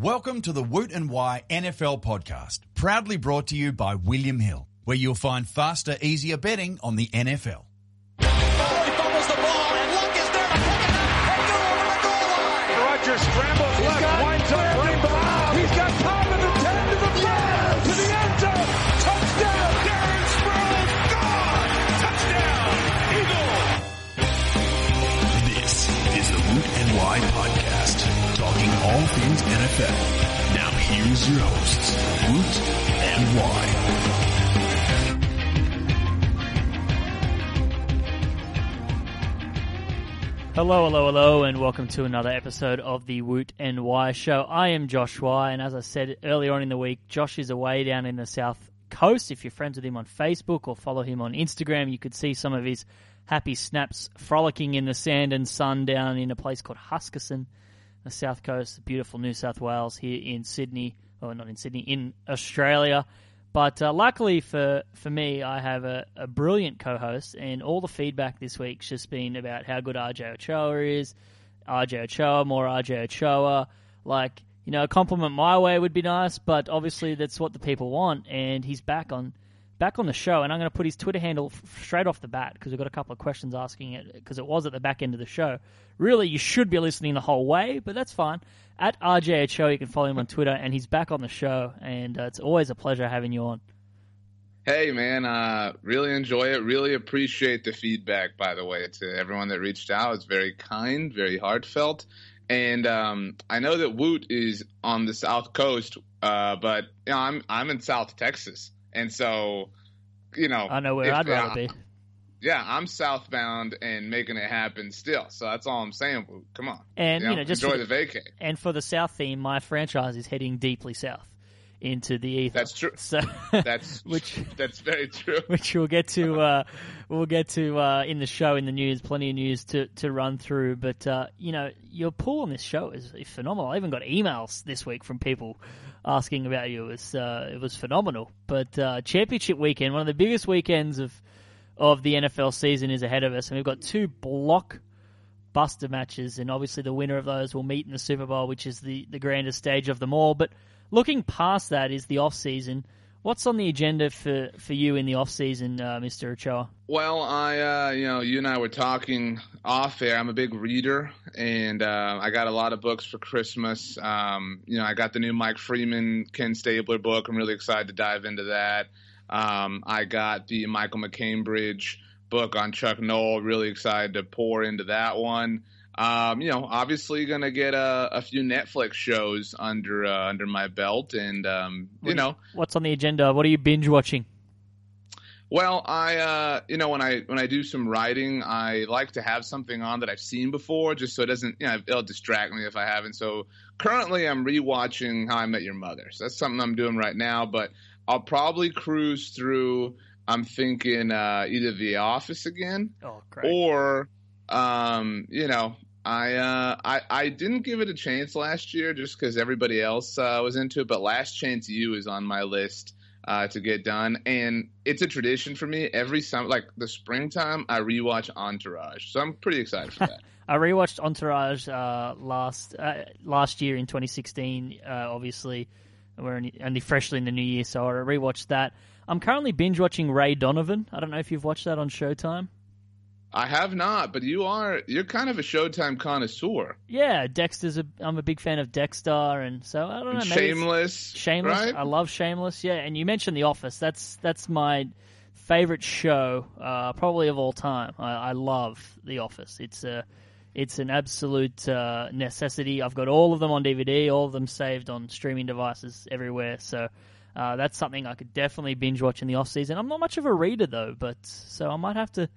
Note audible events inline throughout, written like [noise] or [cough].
Welcome to the Woot and Wye NFL podcast, proudly brought to you by William Hill, where you'll find faster, easier betting on the NFL. He fumbles the ball, and Luck is there to pick it up and go over the goal line. Rodgers scrambles left, winds up running Brown. He's got time to the 10, to the 5, to the end zone. Touchdown, Darren Sproles. Gone. Touchdown, Eagles. This is the Woot and Wye podcast, talking all things NFL. Now here's your hosts, Woot and Wye. Hello, hello, hello, and welcome to another episode of the Woot and Wye Show. I am Josh Wye, and as I said earlier on in the week, Josh is away down in the south coast. If you're friends with him on Facebook or follow him on Instagram, you could see some of his happy snaps frolicking in the sand and sun down in a place called Huskisson, the south coast, beautiful New South Wales here in Sydney, or not in Sydney, in Australia. But uh, luckily for, for me, I have a, a brilliant co host, and all the feedback this week's just been about how good RJ Ochoa is. RJ Ochoa, more RJ Ochoa. Like, you know, a compliment my way would be nice, but obviously that's what the people want, and he's back on back on the show, and I'm going to put his Twitter handle f- straight off the bat because we've got a couple of questions asking it because it was at the back end of the show. Really, you should be listening the whole way, but that's fine. At RJ Ochoa, you can follow him on Twitter, and he's back on the show, and uh, it's always a pleasure having you on. Hey man, uh, really enjoy it. Really appreciate the feedback. By the way, to everyone that reached out, it's very kind, very heartfelt. And um, I know that Woot is on the South Coast, uh, but you know, I'm I'm in South Texas, and so you know I know where if- I'd rather uh, be. Yeah, I'm southbound and making it happen still. So that's all I'm saying. Come on, And, you know, just enjoy for the vacay. And for the South theme, my franchise is heading deeply south into the ether. That's true. So [laughs] That's [laughs] which that's very true. [laughs] which we'll get to uh, we'll get to uh, in the show in the news. Plenty of news to, to run through, but uh, you know your pull on this show is phenomenal. I even got emails this week from people asking about you. It was uh, it was phenomenal. But uh, championship weekend, one of the biggest weekends of of the NFL season, is ahead of us, and we've got two block buster matches, and obviously the winner of those will meet in the Super Bowl, which is the the grandest stage of them all. But looking past that is the off season. What's on the agenda for, for you in the off season, uh, Mr. Ochoa? Well, I, uh, you know, you and I were talking off air. I'm a big reader, and uh, I got a lot of books for Christmas. Um, you know, I got the new Mike Freeman, Ken Stabler book. I'm really excited to dive into that. Um, I got the Michael MacCambridge book on Chuck Noll. Really excited to pour into that one. Um, you know, obviously going to get a, a few Netflix shows under uh, under my belt, and um, you know, What's on the agenda? What are you binge watching? Well, I uh, you know when I when I do some writing, I like to have something on that I've seen before, just so it doesn't you know it'll distract me if I haven't. So currently, I'm rewatching How I Met Your Mother. So that's something I'm doing right now. But I'll probably cruise through. I'm thinking uh, either The Office again, Oh, or um, you know. I, uh, I I didn't give it a chance last year just because everybody else uh, was into it. But Last Chance U is on my list uh, to get done, and it's a tradition for me. Every summer, like the springtime, I rewatch Entourage, so I'm pretty excited for [laughs] that. I rewatched Entourage uh, last uh, last year in 2016. Uh, obviously, we're only freshly in the new year, so I rewatched that. I'm currently binge watching Ray Donovan. I don't know if you've watched that on Showtime. I have not, but you are you're kind of a Showtime connoisseur. Yeah, Dexter's. A, I'm a big fan of Dexter, and so I don't know. Shameless, Shameless. right? I love Shameless. Yeah, and you mentioned The Office. That's that's my favorite show, uh, probably of all time. I, I love The Office. It's a it's an absolute uh, necessity. I've got all of them on DVD, all of them saved on streaming devices everywhere. So uh, that's something I could definitely binge watch in the off season. I'm not much of a reader though, but so I might have to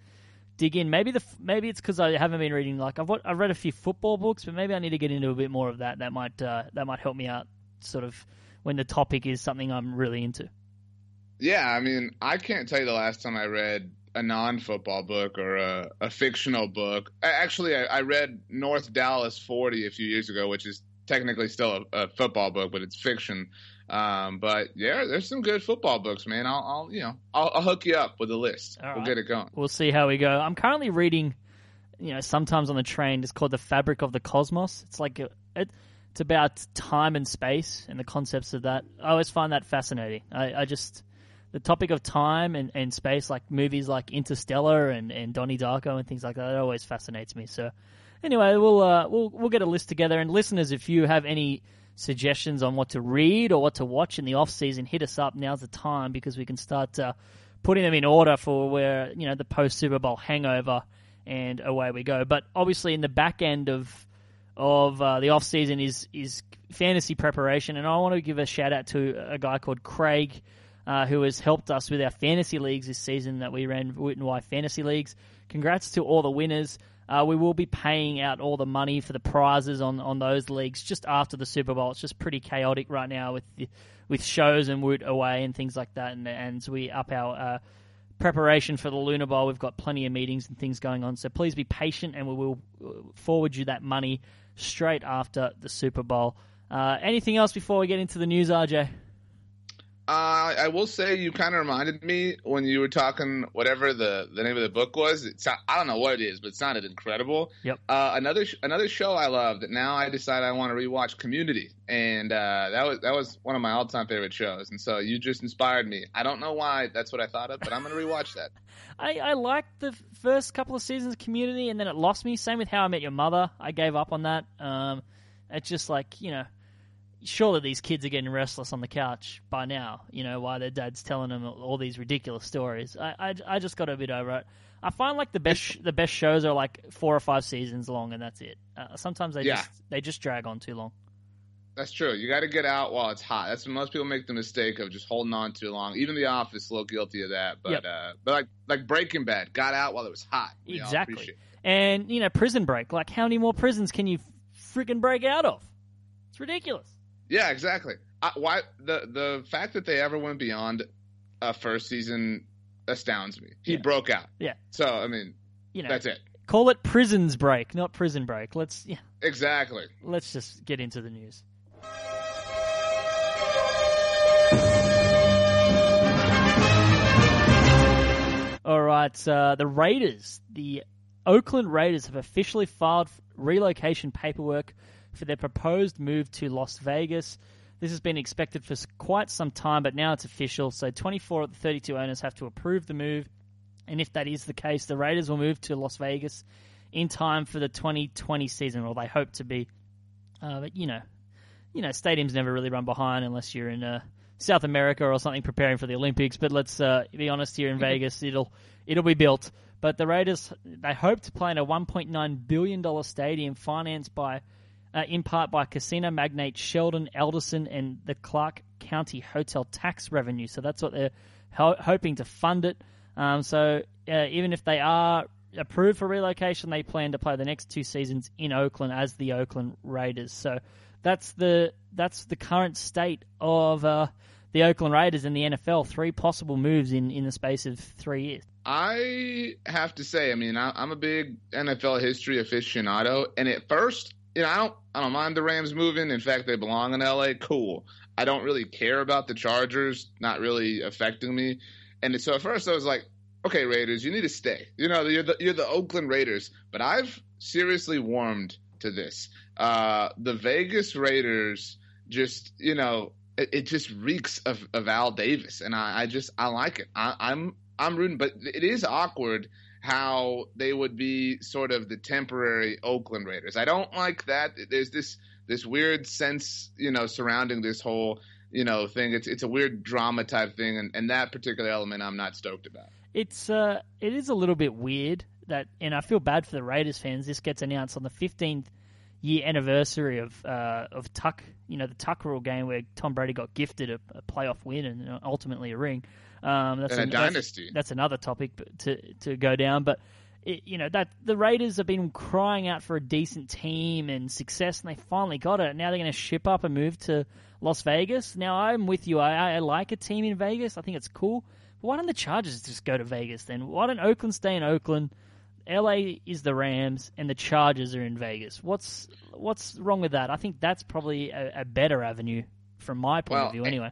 dig in. Maybe the maybe it's because I haven't been reading. Like I've I've read a few football books, but maybe I need to get into a bit more of that. That might uh, that might help me out. Sort of when the topic is something I'm really into. Yeah, I mean, I can't tell you the last time I read a non-football book or a, a fictional book. A- Actually, I, I read North Dallas 40 a few years ago, which is technically still a, a football book, but it's fiction. Um, but yeah, there's some good football books, man. I'll, I'll you know, I'll, I'll hook you up with a list. All we'll right. get it going. We'll see how we go. I'm currently reading, you know, sometimes on the train. It's called The Fabric of the Cosmos. It's like a, it, it's about time and space and the concepts of that. I always find that fascinating. I, I just the topic of time and, and space, like movies like Interstellar and, and Donnie Darko and things like that, it always fascinates me. So anyway, we'll uh, we'll we'll get a list together. And listeners, if you have any suggestions on what to read or what to watch in the off season, hit us up. Now's the time because we can start uh, putting them in order for where you know the post Super Bowl hangover, and away we go. But obviously, in the back end of of uh, the off season is is fantasy preparation, and I want to give a shout out to a guy called Craig. Uh, who has helped us with our fantasy leagues this season that we ran and Wye fantasy leagues. Congrats to all the winners. Uh, we will be paying out all the money for the prizes on, on those leagues just after the Super Bowl. It's just pretty chaotic right now with the, with shows and Woot away and things like that. And, and we up our uh, preparation for the Lunar Bowl. We've got plenty of meetings and things going on. So please be patient and we will uh, forward you that money straight after the Super Bowl. Uh, anything else before we get into the news, RJ? Uh, I will say you kind of reminded me when you were talking whatever the, the name of the book was. It's I don't know what it is, but it sounded incredible. Yep. Uh, another sh- another show I love that now I decide I want to rewatch Community, and uh, that was that was one of my all time favorite shows. And so you just inspired me. I don't know why that's what I thought of, but I'm gonna rewatch that. [laughs] I, I liked the first couple of seasons of Community, and then it lost me. Same with How I Met Your Mother. I gave up on that. Um, it's just like you know surely these kids are getting restless on the couch by now. You know why their dad's telling them all these ridiculous stories. I, I, I just got a bit over it. I find like the best the best shows are like four or five seasons long, and that's it. Uh, sometimes they Yeah. just they just drag on too long. That's true. You got to get out while it's hot. That's when most people make the mistake of just holding on too long. Even The Office, a little guilty of that. But Yep. uh, but like like Breaking Bad, got out while it was hot. We exactly. And you know, Prison Break. Like, how many more prisons can you freaking break out of? It's ridiculous. Yeah, exactly. I, why the the fact that they ever went beyond a first season astounds me. He Yeah. broke out. Yeah. So I mean, You know, that's it. call it Prisons Break, not Prison Break. Let's yeah, Exactly. let's just get into the news. All right, uh, the Raiders, the Oakland Raiders, have officially filed relocation paperwork for their proposed move to Las Vegas. This has been expected for quite some time, but now it's official. So 24 of the 32 owners have to approve the move. And if that is the case, the Raiders will move to Las Vegas in time for the 2020 season, or they hope to be. Uh, but you know, you know, stadiums never really run behind unless you're in uh, South America or something preparing for the Olympics. But let's uh, be honest, here in Vegas, it'll it'll be built. But the Raiders, they hope to play in a 1.9 billion dollar stadium financed by, uh, in part by casino magnate Sheldon Adelson and the Clark County hotel tax revenue. So that's what they're ho- hoping to fund it. Um, so uh, even if they are approved for relocation, they plan to play the next two seasons in Oakland as the Oakland Raiders. So that's the that's the current state of uh, the Oakland Raiders in the NFL. Three possible moves in, in the space of three years. I have to say, I mean, I, I'm a big NFL history aficionado, and at first, you know, I don't, I don't mind the Rams moving. In fact, they belong in LA. Cool. I don't really care about the Chargers, not really affecting me. And so at first, I was like, okay, Raiders, you need to stay. You know, you're the you're the Oakland Raiders. But I've seriously warmed to this. Uh, the Vegas Raiders just, you know, it, it just reeks of, of Al Davis, and I, I just I like it. I, I'm I'm rooting, but it is awkward how they would be sort of the temporary Oakland Raiders. I don't like that. There's this this weird sense, you know, surrounding this whole you know thing. It's it's a weird drama type thing, and, and that particular element I'm not stoked about. It's uh, it is a little bit weird that, and I feel bad for the Raiders fans. This gets announced on the 15th year anniversary of uh, of Tuck, you know, the Tuck Rule game where Tom Brady got gifted a, a playoff win and ultimately a ring. Um, that's And a an- dynasty. That's, another topic to to go down, but. It, you know that the Raiders have been crying out for a decent team and success, and they finally got it. Now they're going to ship up and move to Las Vegas. Now I'm with you. I, I like a team in Vegas. I think it's cool. But why don't the Chargers just go to Vegas then? Why don't Oakland stay in Oakland? LA is the Rams, and the Chargers are in Vegas. What's what's wrong with that? I think that's probably a, a better avenue from my point Well, of view. Anyway,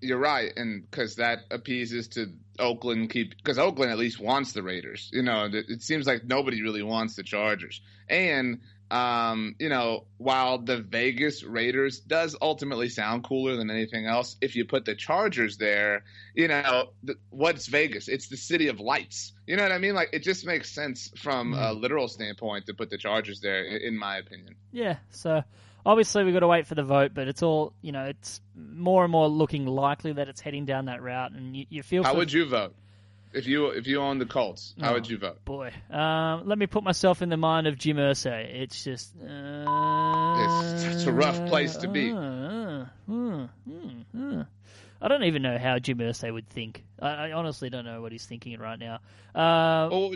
You're right, and because that appeases to Oakland, keep because Oakland at least wants the Raiders. You know, it, it seems like nobody really wants the Chargers, and um, you know, while the Vegas Raiders does ultimately sound cooler than anything else, if you put the Chargers there, you know, th- what's Vegas? It's the city of lights. You know what I mean? Like, it just makes sense from a literal standpoint to put the Chargers there, in, in my opinion. Yeah, so obviously we've got to wait for the vote, but it's all, you know, it's more and more looking likely that it's heading down that route, and you, you feel How for- would you vote if you if you owned the Colts? How would Oh. you vote? Boy, um, let me put myself in the mind of Jim Irsay. It's just uh, It's- it's a rough place to be. uh, uh, uh. I don't even know how Jim Irsay would think. I, I honestly don't know what he's thinking right now. Uh, [laughs] Oh,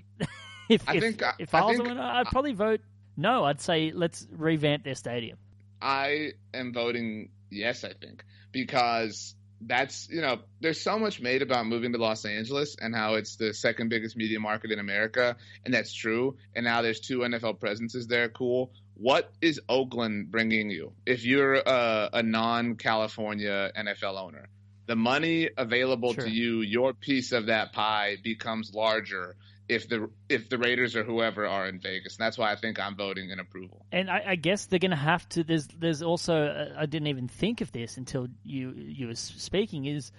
if I if, think- if I, I was think- I'd probably vote no. I'd say let's revamp their stadium. I am voting yes, I think, because that's, you know, there's so much made about moving to Los Angeles and how it's the second biggest media market in America, and that's true. And now there's two NFL presences there. Cool. What is Oakland bringing you if you're a, a non California NFL owner? The money available Sure. to you, your piece of that pie becomes larger if the if the Raiders or whoever are in Vegas. And that's why I think I'm voting in approval. And I, I guess they're going to have to. There's there's also I didn't even think of this until you you were speaking is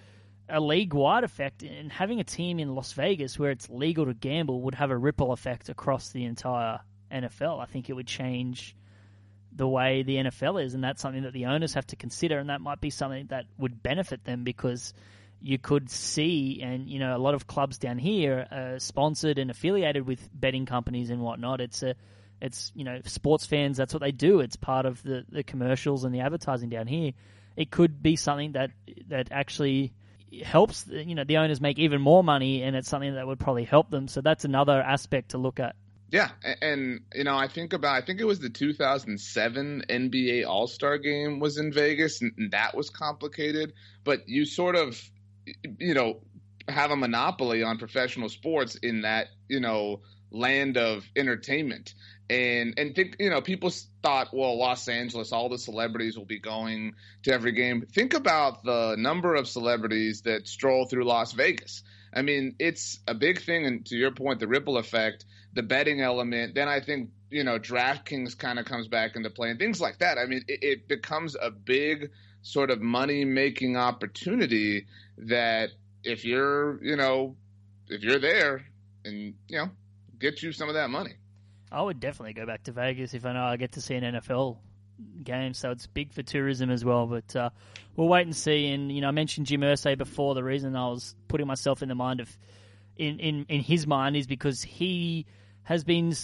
a league wide effect and having a team in Las Vegas where it's legal to gamble would have a ripple effect across the entire NFL. I think it would change the way the NFL is, and that's something that the owners have to consider, and that might be something that would benefit them because you could see, and you know, a lot of clubs down here are sponsored and affiliated with betting companies and whatnot. It's a, it's you know, sports fans. That's what they do. It's part of the the commercials and the advertising down here. It could be something that that actually helps you know the owners make even more money, and it's something that would probably help them. So that's another aspect to look at. Yeah, and you know, I think about I think it was the 2007 NBA All-Star game was in Vegas and, and that was complicated, but you sort of you know, have a monopoly on professional sports in that, you know, land of entertainment. And and think, you know, people thought, well, Los Angeles, all the celebrities will be going to every game. Think about the number of celebrities that stroll through Las Vegas. I mean, it's a big thing, and to your point, the ripple effect, the betting element. Then I think you know DraftKings kind of comes back into play and things like that. I mean, it, it becomes a big sort of money making opportunity that if you're you know if you're there and you know get you some of that money. I would definitely go back to Vegas if I know I get to see an NFL game. So it's big for tourism as well. But uh, we'll wait and see. And you know, I mentioned Jim Irsay before. The reason I was putting myself in the mind of in in, in his mind is because he has been.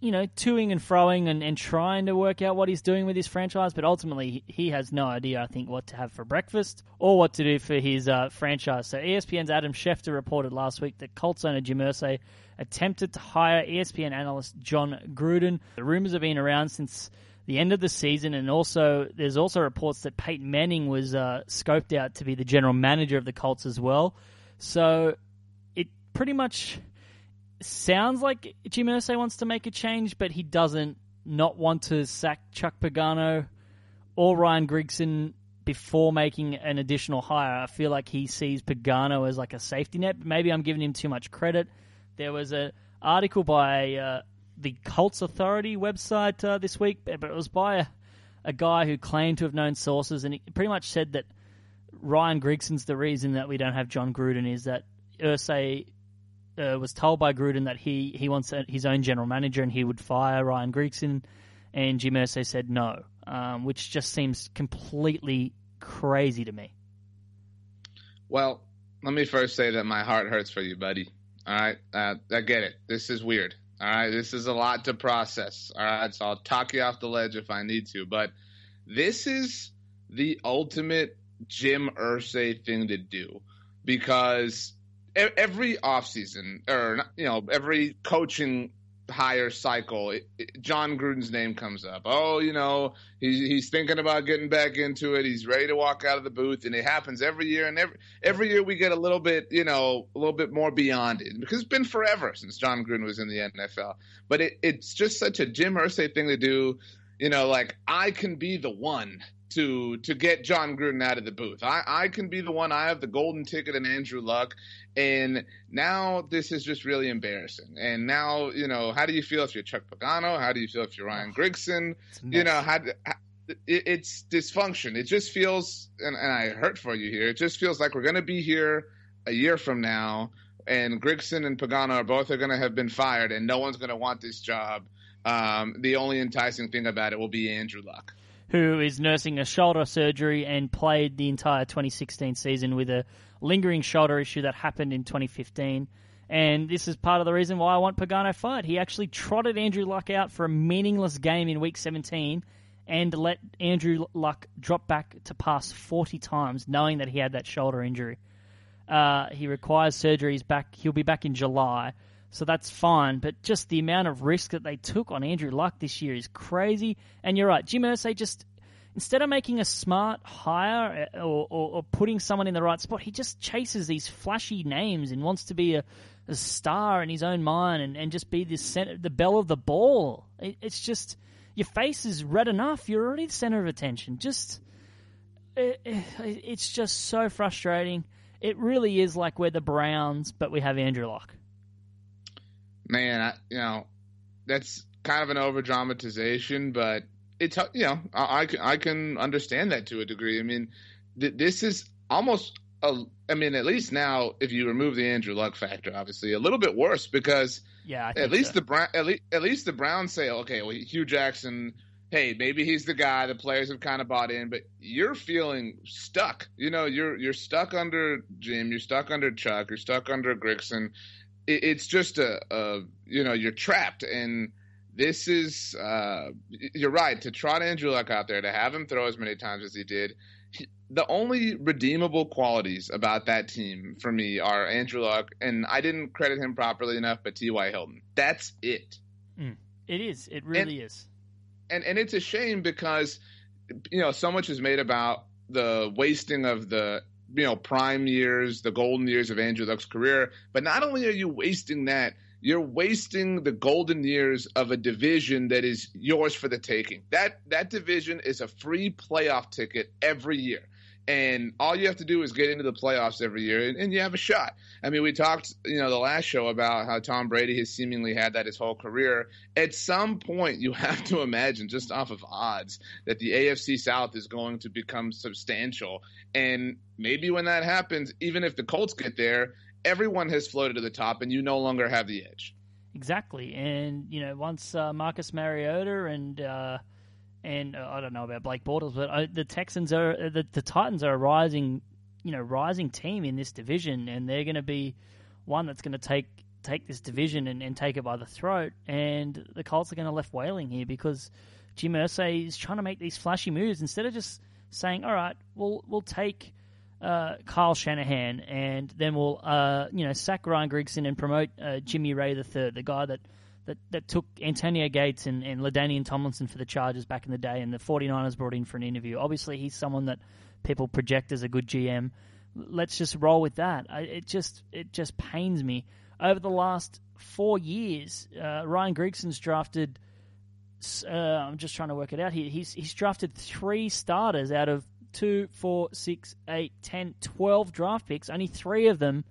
You know, toing and froing and, and trying to work out what he's doing with his franchise, but ultimately he- has no idea, I think, what to have for breakfast or what to do for his uh, franchise. So ESPN's Adam Schefter reported last week that Colts owner Jim Irsay attempted to hire ESPN analyst Jon Gruden. The rumors have been around since the end of the season, and also there's also reports that Peyton Manning was uh, scoped out to be the general manager of the Colts as well. So it pretty much sounds like Jim Irsay wants to make a change, but he doesn't not want to sack Chuck Pagano or Ryan Grigson before making an additional hire. I feel like he sees Pagano as like a safety net. Maybe I'm giving him too much credit. There was an article by uh, the Colts Authority website uh, this week, but it was by a, a guy who claimed to have known sources, and he pretty much said that Ryan Grigson's the reason that we don't have Jon Gruden is that Irsay uh, was told by Gruden that he, he wants his own general manager and he would fire Ryan Grigson, and Jim Irsay said no, um, which just seems completely crazy to me. Well, let me first say that my heart hurts for you, buddy. All right, uh, I get it. This is weird. All right, this is a lot to process. All right, so I'll talk you off the ledge if I need to, but this is the ultimate Jim Irsay thing to do because every offseason or you know every coaching hire cycle it, it, Jon Gruden's name comes up. Oh, you know, he's he's thinking about getting back into it. He's ready to walk out of the booth and it happens every year and every every year we get a little bit, you know, a little bit more beyond it because it's been forever since Jon Gruden was in the NFL. But it, it's just such a Jim Irsay thing to do, you know, like I can be the one to to get Jon Gruden out of the booth. I, I can be the one. I have the golden ticket and Andrew Luck, and now this is just really embarrassing. And now you know how do you feel if you're Chuck Pagano? How do you feel if you're Ryan Grigson? You know how, how it, it's dysfunction. It just feels, and, and I hurt for you here. It just feels like we're going to be here a year from now, and Grigson and Pagano are both are going to have been fired, and no one's going to want this job. Um, the only enticing thing about it will be Andrew Luck who is nursing a shoulder surgery and played the entire 2016 season with a lingering shoulder issue that happened in 2015. And this is part of the reason why I want Pagano fired. He actually trotted Andrew Luck out for a meaningless game in week 17 and let Andrew Luck drop back to pass 40 times, knowing that he had that shoulder injury. Uh, he requires surgery. He's back. He'll be back in July, so that's fine. But just the amount of risk that they took on Andrew Luck this year is crazy. And you're right, Jim Irsay just instead of making a smart hire uh, or, or, or, putting someone in the right spot, he just chases these flashy names and wants to be a, a star in his own mind and, and just be the center, the belle of the ball. It, it's just your face is red enough. You're already the center of attention. Just it, it, it's just so frustrating. It really is like we're the Browns, but we have Andrew Luck. Man, I, you know that's kind of an over dramatization, but it's you know I, I can understand that to a degree. I mean, th- this is almost a. I mean, at least now, if you remove the Andrew Luck factor, obviously a little bit worse because yeah, at least so. the Brown at least, at least the Browns say, okay, well, Hue Jackson. Hey, maybe he's the guy. The players have kind of bought in, but you're feeling stuck. You know, you're you're stuck under Jim. You're stuck under Chuck. You're stuck under Grigson. It, it's just a, a you know you're trapped and this is uh, you're right to trot Andrew Luck out there to have him throw as many times as he did. He, the only redeemable qualities about that team for me are Andrew Luck, and I didn't credit him properly enough, but T.Y. Hilton. That's it. Mm, it is. It really and, is. And and it's a shame because you know so much is made about the wasting of the you know prime years, the golden years of Andrew Luck's career. But not only are you wasting that you're wasting the golden years of a division that is yours for the taking. That that division is a free playoff ticket every year. And all you have to do is get into the playoffs every year, and, and, you have a shot. I mean, we talked, you know, the last show about how Tom Brady has seemingly had that his whole career. At some point, you have to imagine, just off of odds, that the AFC South is going to become substantial. And maybe when that happens, even if the Colts get there, everyone has floated to the top, and you no longer have the edge. Exactly, and you know once uh, Marcus Mariota and uh, and uh, I don't know about Blake Bortles, but uh, the Texans are uh, the, the Titans are a rising, you know, rising team in this division, and they're going to be one that's going to take take this division and, and take it by the throat. And the Colts are going to left wailing here because Jim Irsay is trying to make these flashy moves instead of just saying, "All right, we'll we'll take." uh, Kyle Shanahan, and then we'll uh, you know sack Ryan Grigson and promote uh, Jimmy Raye the third, the guy that, that, that took Antonio Gates and, and LaDainian Tomlinson for the Chargers back in the day, and the 49ers brought in for an interview. Obviously, he's someone that people project as a good GM. Let's just roll with that. I, it just it just pains me. Over the last four years, uh, Ryan Grigson's drafted. Uh, I'm just trying to work it out here. He's he's drafted three starters out of two, four, six, eight, ten, twelve draft picks. Only three of them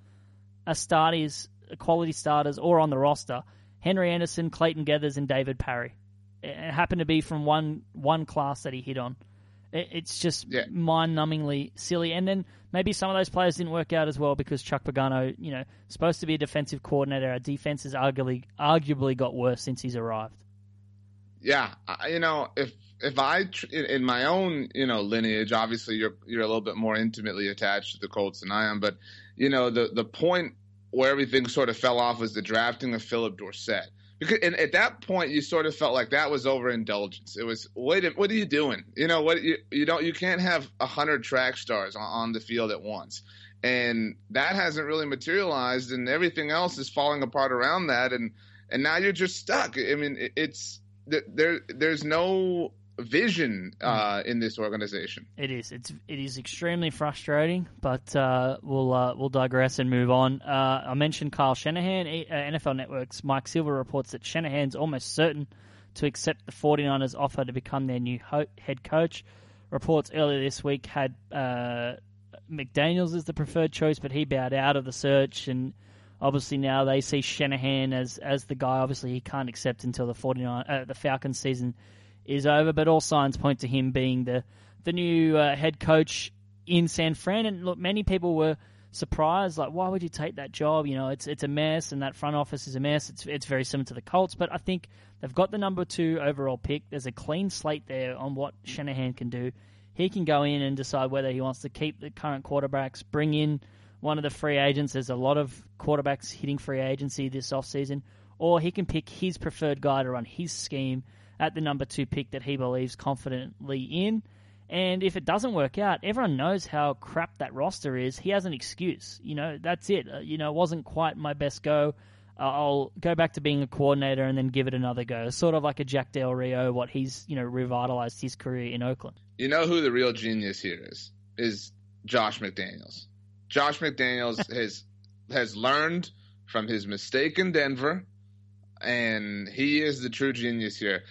are starters, quality starters, or on the roster. Henry Anderson, Clayton Geathers, and David Parry. It happened to be from one one class that he hit on. It's just yeah. mind-numbingly silly. And then maybe some of those players didn't work out as well because Chuck Pagano, you know, supposed to be a defensive coordinator. Our defense has arguably arguably got worse since he's arrived. Yeah, you know, if if I in my own you know lineage, obviously you're you're a little bit more intimately attached to the Colts than I am, but you know the the point where everything sort of fell off was the drafting of Phillip Dorsett. Because and at that point you sort of felt like that was overindulgence. It was wait, what are you doing? You know what you you don't you can't have hundred track stars on, on the field at once, and that hasn't really materialized, and everything else is falling apart around that, and and now you're just stuck. I mean, it's there there's no vision uh, in this organization. It is. It's it is extremely frustrating, but uh, we'll uh, we'll digress and move on. Uh, I mentioned Kyle Shanahan. Uh, NFL Network's Mike Silver reports that Shanahan's almost certain to accept the 49ers offer to become their new ho- head coach. reports earlier this week had uh, McDaniels as the preferred choice, but he bowed out of the search, and obviously now they see Shanahan as as the guy. Obviously, he can't accept until the 49 uh, the Falcons season is over, but all signs point to him being the the new uh, head coach in San Fran. And look, many people were surprised, like, why would you take that job? You know, it's it's a mess, and that front office is a mess. It's it's very similar to the Colts, but I think they've got the number two overall pick. There's a clean slate there on what Shanahan can do. He can go in and decide whether he wants to keep the current quarterbacks, bring in one of the free agents. There's a lot of quarterbacks hitting free agency this offseason. Or he can pick his preferred guy to run his scheme at the number two pick that he believes confidently in. And if it doesn't work out, everyone knows how crap that roster is. He has an excuse. You know, that's it. Uh, you know, it wasn't quite my best go. Uh, I'll go back to being a coordinator and then give it another go. Sort of like a Jack Del Rio, what he's, you know, revitalized his career in Oakland. You know who the real genius here is? Is Josh McDaniels. Josh McDaniels [laughs] has has learned from his mistake in Denver, and he is the true genius here.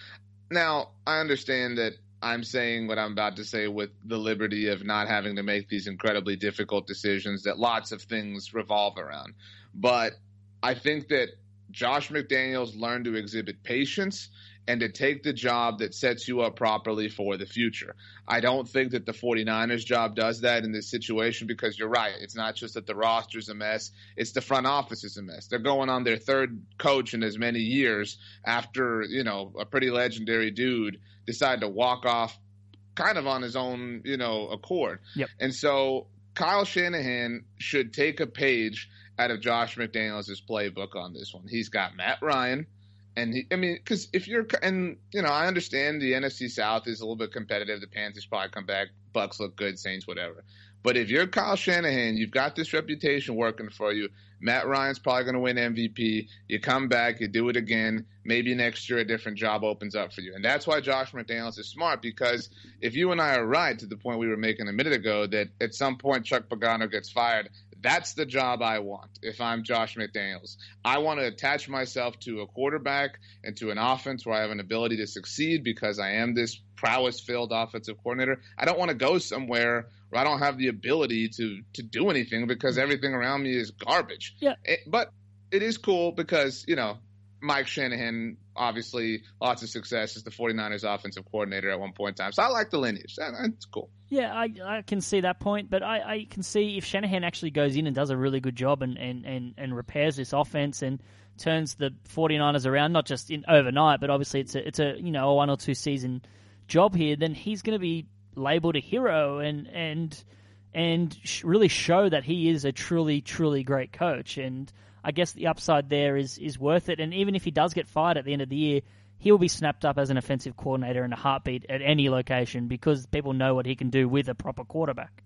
Now, I understand that I'm saying what I'm about to say with the liberty of not having to make these incredibly difficult decisions that lots of things revolve around. But I think that Josh McDaniels learned to exhibit patience and to take the job that sets you up properly for the future. I don't think that the 49ers job does that in this situation because you're right. It's not just that the roster's a mess, it's the front office is a mess. They're going on their third coach in as many years after, you know, a pretty legendary dude decided to walk off kind of on his own, you know, accord. Yep. And so Kyle Shanahan should take a page out of Josh McDaniels' playbook on this one. He's got Matt Ryan. And he, I mean, because if you're, and you know, I understand the NFC South is a little bit competitive. The Panthers probably come back, Bucs look good, Saints, whatever. But if you're Kyle Shanahan, you've got this reputation working for you. Matt Ryan's probably going to win MVP. You come back, you do it again. Maybe next year a different job opens up for you. And that's why Josh McDaniels is smart because if you and I are right to the point we were making a minute ago that at some point Chuck Pagano gets fired, that's the job I want if I'm Josh McDaniels. I want to attach myself to a quarterback and to an offense where I have an ability to succeed because I am this prowess filled offensive coordinator. I don't want to go somewhere where I don't have the ability to to do anything because mm-hmm. everything around me is garbage. Yeah. It, but it is cool because, you know, Mike Shanahan, obviously, lots of success as the 49ers offensive coordinator at one point in time. So I like the lineage. That's cool. Yeah, I, I can see that point, but I, I can see if Shanahan actually goes in and does a really good job and, and, and, and repairs this offense and turns the 49ers around, not just in overnight, but obviously it's a, it's a you know a one or two season job here, then he's going to be labeled a hero and and and really show that he is a truly truly great coach. And I guess the upside there is is worth it. And even if he does get fired at the end of the year, he will be snapped up as an offensive coordinator in a heartbeat at any location because people know what he can do with a proper quarterback.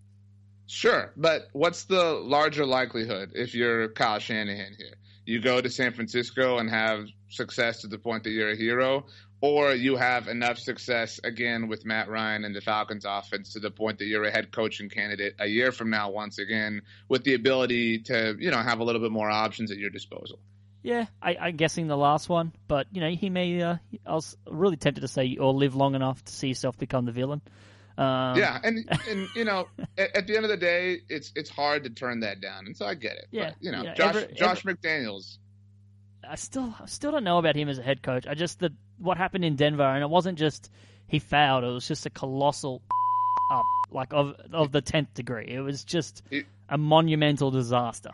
Sure, but what's the larger likelihood if you're Kyle Shanahan here? You go to San Francisco and have success to the point that you're a hero, or you have enough success again with Matt Ryan and the Falcons offense to the point that you're a head coaching candidate a year from now once again with the ability to, you know, have a little bit more options at your disposal. Yeah, I, I'm guessing the last one, but you know he may. Uh, I was really tempted to say, you or live long enough to see yourself become the villain. Um, yeah, and [laughs] and you know, at, at, the end of the day, it's it's hard to turn that down, and so I get it. Yeah, but, you know, yeah, Josh every, Josh every, McDaniels. I still I still don't know about him as a head coach. I just the what happened in Denver, and it wasn't just he failed; it was just a colossal [laughs] up, like of of the tenth degree. It was just it, a monumental disaster.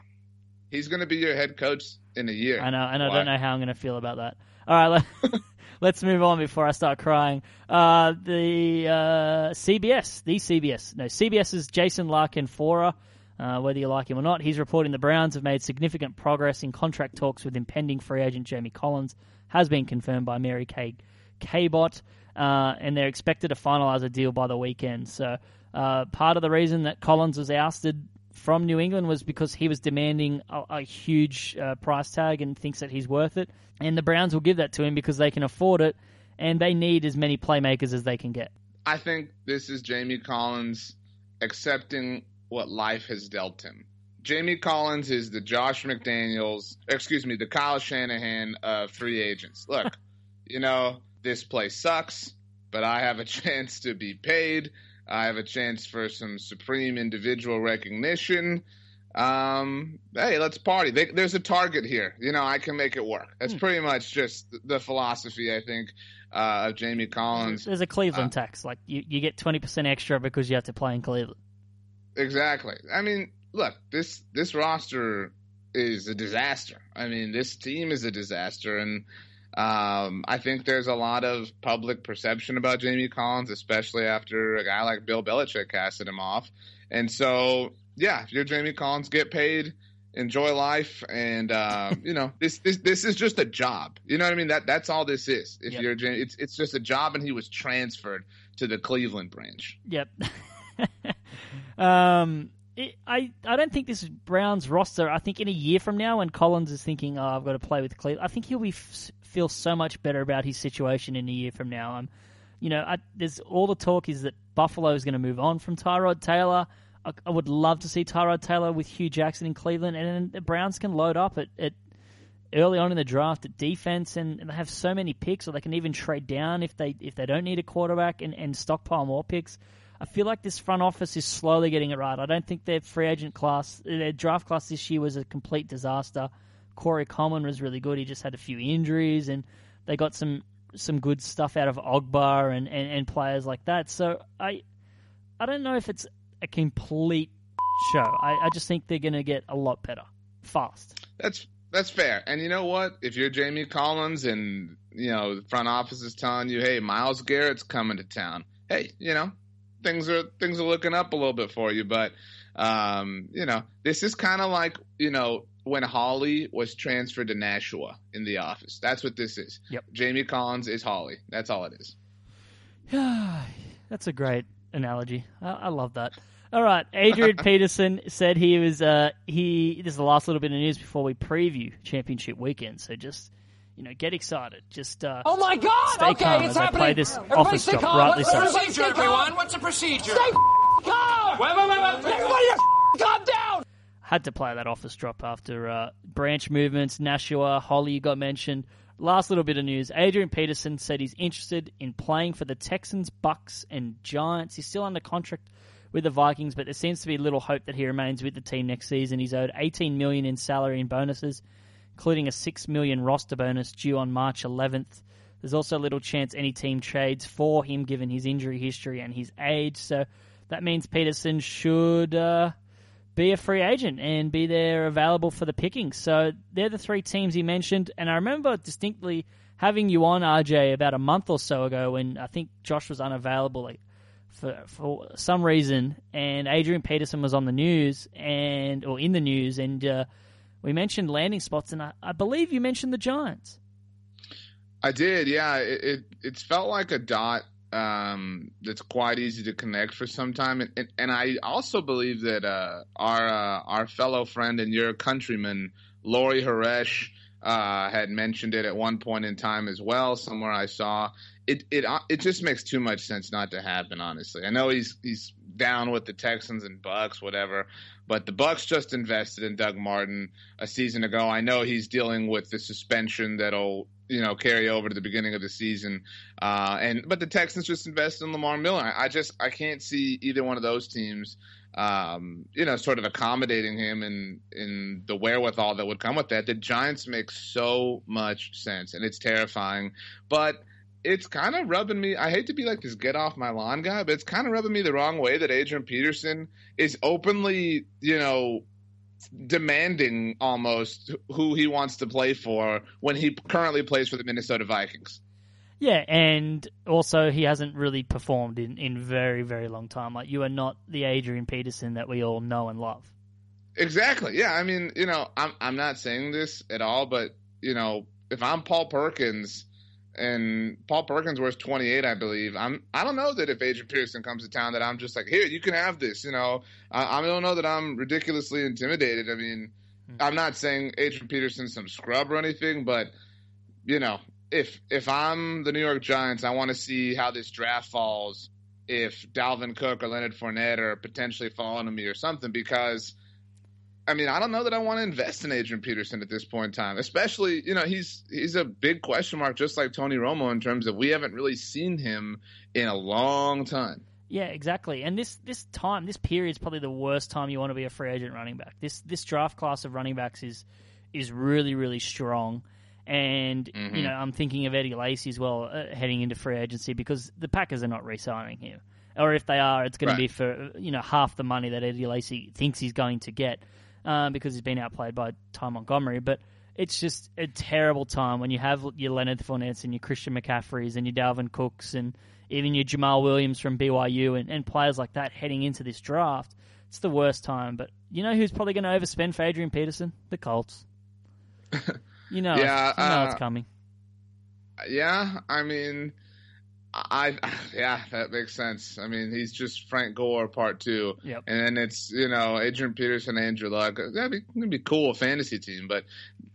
He's going to be your head coach in a year. I know, and I don't know how I'm going to feel about that. All right, let, [laughs] let's move on before I start crying. Uh, the uh, CBS, the CBS, no, CBS's Jason La Canfora. Uh, whether you like him or not, he's reporting the Browns have made significant progress in contract talks with impending free agent Jamie Collins. Has been confirmed by Mary Kay Cabot, uh, and they're expected to finalize a deal by the weekend. So, uh, part of the reason that Collins was ousted from New England was because he was demanding a, a huge uh, price tag and thinks that he's worth it. And the Browns will give that to him because they can afford it and they need as many playmakers as they can get. I think this is Jamie Collins accepting what life has dealt him. Jamie Collins is the Josh McDaniels, excuse me, the Kyle Shanahan of free agents. Look, [laughs] you know, this place sucks, but I have a [laughs] chance to be paid. I have a chance for some supreme individual recognition. Um, hey, let's party. They, there's a target here. You know, I can make it work. That's pretty much just the philosophy, I think, uh, of Jamie Collins. There's a Cleveland tax. Like you, you get twenty percent extra because you have to play in Cleveland. Exactly. I mean, look, this this roster is a disaster. I mean, this team is a disaster, and um, I think there's a lot of public perception about Jamie Collins, especially after a guy like Bill Belichick casted him off. And so, yeah, if you're Jamie Collins, get paid, enjoy life, and uh, [laughs] you know this this this is just a job. You know what I mean? That that's all this is. If Yep. you're Jamie, it's it's just a job, and he was transferred to the Cleveland branch. Yep. [laughs] um, I I don't think this is Brown's roster. I think in a year from now, when Collins is thinking, "Oh, I've got to play with Cleveland," I think he'll be f- feel so much better about his situation in a year from now. Um, you know, I, there's all the talk is that Buffalo is going to move on from Tyrod Taylor. I, I would love to see Tyrod Taylor with Hue Jackson in Cleveland, and then the Browns can load up at, at early on in the draft at defense, and, and they have so many picks, or they can even trade down if they if they don't need a quarterback and, and stockpile more picks. I feel like this front office is slowly getting it right. I don't think their free agent class, their draft class this year was a complete disaster. Corey Coleman was really good. He just had a few injuries, and they got some some good stuff out of Ogbah and, and, and players like that. So I I don't know if it's a complete show. I, I just think they're going to get a lot better fast. That's that's fair. And you know what? If you're Jamie Collins and you know the front office is telling you, "Hey, Myles Garrett's coming to town," hey, you know things are things are looking up a little bit for you. But um, you know, this is kind of like you know when Holly was transferred to Nashua in the office. That's what this is. Yep. Jamie Collins is Holly. That's all it is. Yeah, [sighs] That's a great analogy. I, I love that. All right, Adrian [laughs] Peterson said he was uh, he. This is the last little bit of news before we preview championship weekend. So just you know, get excited. Just uh, Oh my God! Stay okay, calm it's as I happening. play this Everybody office stay job, calm. rightly Let's- so. Procedure, stay calm. everyone. What's the procedure? Stay calm. Wait, wait, wait, wait. Everybody, calm down. had to play that office drop after uh, branch movements. Nashua, Holly got mentioned. Last little bit of news: Adrian Peterson said he's interested in playing for the Texans, Bucs, and Giants. He's still under contract with the Vikings, but there seems to be little hope that he remains with the team next season. He's owed 18 million in salary and bonuses, including a 6 million roster bonus due on March 11th. There's also little chance any team trades for him given his injury history and his age. So that means Peterson should uh, be a free agent and be there available for the picking. So they're the three teams he mentioned. And I remember distinctly having you on RJ about a month or so ago when I think Josh was unavailable like, for for some reason, and Adrian Peterson was on the news and or in the news, and uh, we mentioned landing spots, and I, I believe you mentioned the Giants. I did, yeah. It, it felt like a dot um, that's quite easy to connect for some time, and, and, and I also believe that uh, our uh, our fellow friend and your countryman Lori Haresh uh, had mentioned it at one point in time as well. Somewhere I saw it. It uh, it just makes too much sense not to happen. Honestly, I know he's he's down with the Texans and Bucs, whatever. But the Bucs just invested in Doug Martin a season ago. I know he's dealing with the suspension that'll you know carry over to the beginning of the season. Uh, and but the Texans just invested in Lamar Miller. I, just I can't see either one of those teams, um, you know, sort of accommodating him in in the wherewithal that would come with that. The Giants make so much sense, and it's terrifying, but. It's kind of rubbing me. I hate to be like this get off my lawn guy, but it's kind of rubbing me the wrong way that Adrian Peterson is openly, you know, demanding almost who he wants to play for when he currently plays for the Minnesota Vikings. Yeah, and also he hasn't really performed in in very very long time. Like you are not the Adrian Peterson that we all know and love. Exactly. Yeah. I mean, you know, I'm I'm not saying this at all, but you know, if I'm Paul Perkins and Paul Perkins wears 28, I believe. I'm I don't know that if Adrian Peterson comes to town that I'm just like, here, you can have this. You know, I, I don't know that I'm ridiculously intimidated. I mean, hmm. I'm not saying Adrian Peterson's some scrub or anything, but you know, if if I'm the New York Giants, I want to see how this draft falls. If Dalvin Cook or Leonard Fournette are potentially falling to me or something, because I mean, I don't know that I want to invest in Adrian Peterson at this point in time. Especially, you know, he's he's a big question mark, just like Tony Romo, in terms of we haven't really seen him in a long time. Yeah, exactly. And this this time, this period is probably the worst time you want to be a free agent running back. This this draft class of running backs is is really really strong. And Mm-hmm. you know, I'm thinking of Eddie Lacy as well uh, heading into free agency because the Packers are not re-signing him, or if they are, it's going Right. to be for you know half the money that Eddie Lacy thinks he's going to get um, because he's been outplayed by Ty Montgomery. But it's just a terrible time when you have your Leonard Fournettes and your Christian McCaffreys and your Dalvin Cooks and even your Jamaal Williams from BYU and, and players like that heading into this draft. It's the worst time. But you know who's probably going to overspend for Adrian Peterson? The Colts. [laughs] You know, Yeah, it's, you know it's uh, coming. Yeah, I mean, I yeah, that makes sense. I mean, he's just Frank Gore part two, Yep. and then it's you know Adrian Peterson, Andrew Luck. That'd be that'd be cool fantasy team, but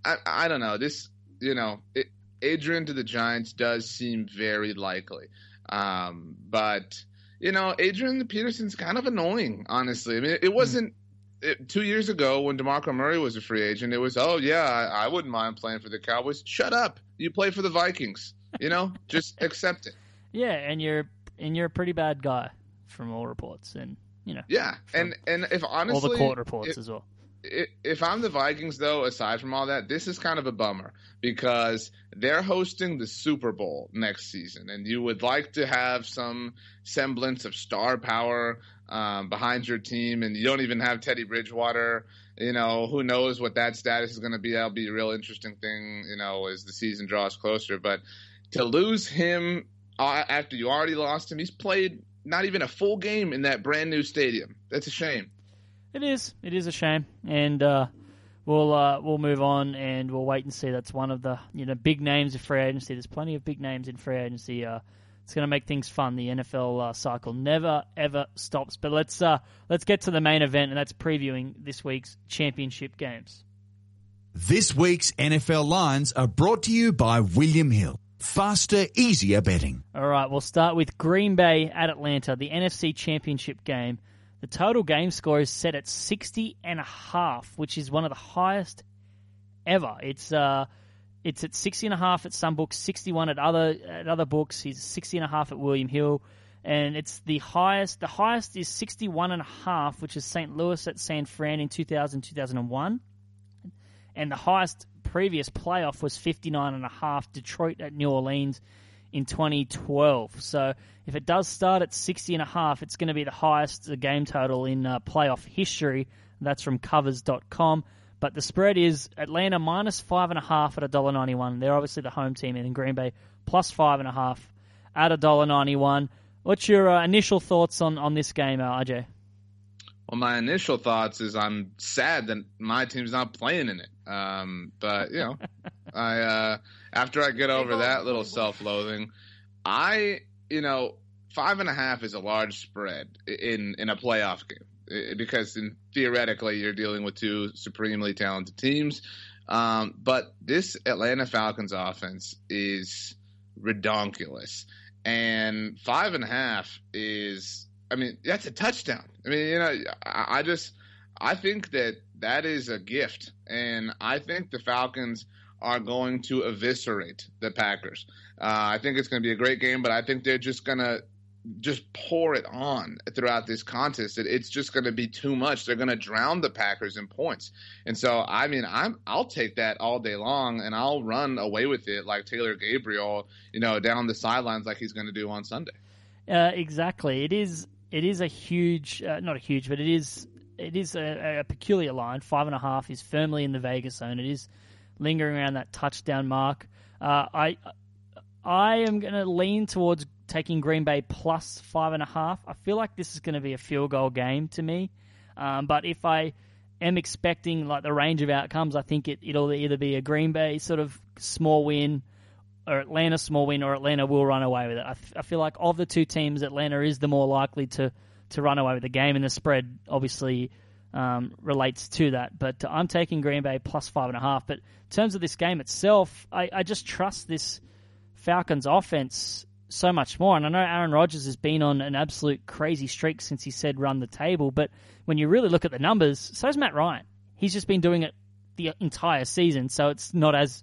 I I don't know this. You know, it, Adrian to the Giants does seem very likely, um, but you know Adrian Peterson's kind of annoying. Honestly, I mean, it wasn't. It, two years ago, when Demarco Murray was a free agent, it was, oh yeah, I, I wouldn't mind playing for the Cowboys. Shut up, you play for the Vikings. You know, just [laughs] accept it. Yeah, and you're and you're a pretty bad guy from all reports, and you know Yeah, and and if honestly, all the court reports if, as well. if I'm the Vikings, though, aside from all that, this is kind of a bummer because they're hosting the Super Bowl next season, and you would like to have some semblance of star power um, behind your team, and you don't even have Teddy Bridgewater. You know, who knows what that status is going to be? That'll be a real interesting thing, you know, as the season draws closer. But to lose him after you already lost him, he's played not even a full game in that brand new stadium. That's a shame. It is. It is a shame, and uh, we'll uh, we'll move on and we'll wait and see. That's one of the you know big names of free agency. There's plenty of big names in free agency. Uh, it's going to make things fun. The NFL uh, cycle never ever stops. But let's uh, let's get to the main event, and that's previewing this week's championship games. This week's NFL lines are brought to you by William Hill. Faster, easier betting. All right, we'll start with Green Bay at Atlanta, the NFC Championship game. The total game score is set at 60 and a half, which is one of the highest ever. It's uh it's at 60 and a half at some books, 61 at other at other books. He's 60 and a half at William Hill, and it's the highest. The highest is 61 and a half, which is St. Louis at San Fran in 2000 2001 and the highest previous playoff was 59 and a half Detroit at New Orleans in 2012 so if it does start at 60 and a half it's going to be the highest uh, game total in uh, playoff history. That's from covers.com but the spread is Atlanta minus five and a half at $1.91 they're obviously the home team and in Green Bay plus five and a half at $1.91 what's your uh, initial thoughts on, on this game uh, RJ Well, my initial thoughts is I'm sad that my team's not playing in it. Um, but you know, [laughs] I uh, after I get over that little self-loathing, I you know five and a half is a large spread in in a playoff game because in, theoretically you're dealing with two supremely talented teams. Um, but this Atlanta Falcons offense is redonkulous, and five and a half is I mean, that's a touchdown. I mean, you know, I, I just I think that that is a gift, and I think the Falcons are going to eviscerate the Packers. Uh, I think it's going to be a great game, but I think they're just going to just pour it on throughout this contest. It, it's just going to be too much. They're going to drown the Packers in points, and so I mean, I'm I'll take that all day long, and I'll run away with it like Taylor Gabriel, you know, down the sidelines like he's going to do on Sunday. Uh, exactly. It is. It is a huge, uh, not a huge, but it is. It is a, a peculiar line. Five and a half is firmly in the Vegas zone. It is lingering around that touchdown mark. Uh, I, I am going to lean towards taking Green Bay plus five and a half. I feel like this is going to be a field goal game to me. Um, but if I am expecting like the range of outcomes, I think it, it'll either be a Green Bay sort of small win or Atlanta small win, or Atlanta will run away with it. I, feel like of the two teams, Atlanta is the more likely to, to run away with the game, and the spread obviously um, relates to that. But I'm taking Green Bay plus five and a half. But in terms of this game itself, I, I just trust this Falcons offense so much more. And I know Aaron Rodgers has been on an absolute crazy streak since he said run the table. But when you really look at the numbers, so's Matt Ryan. He's just been doing it the entire season, so it's not as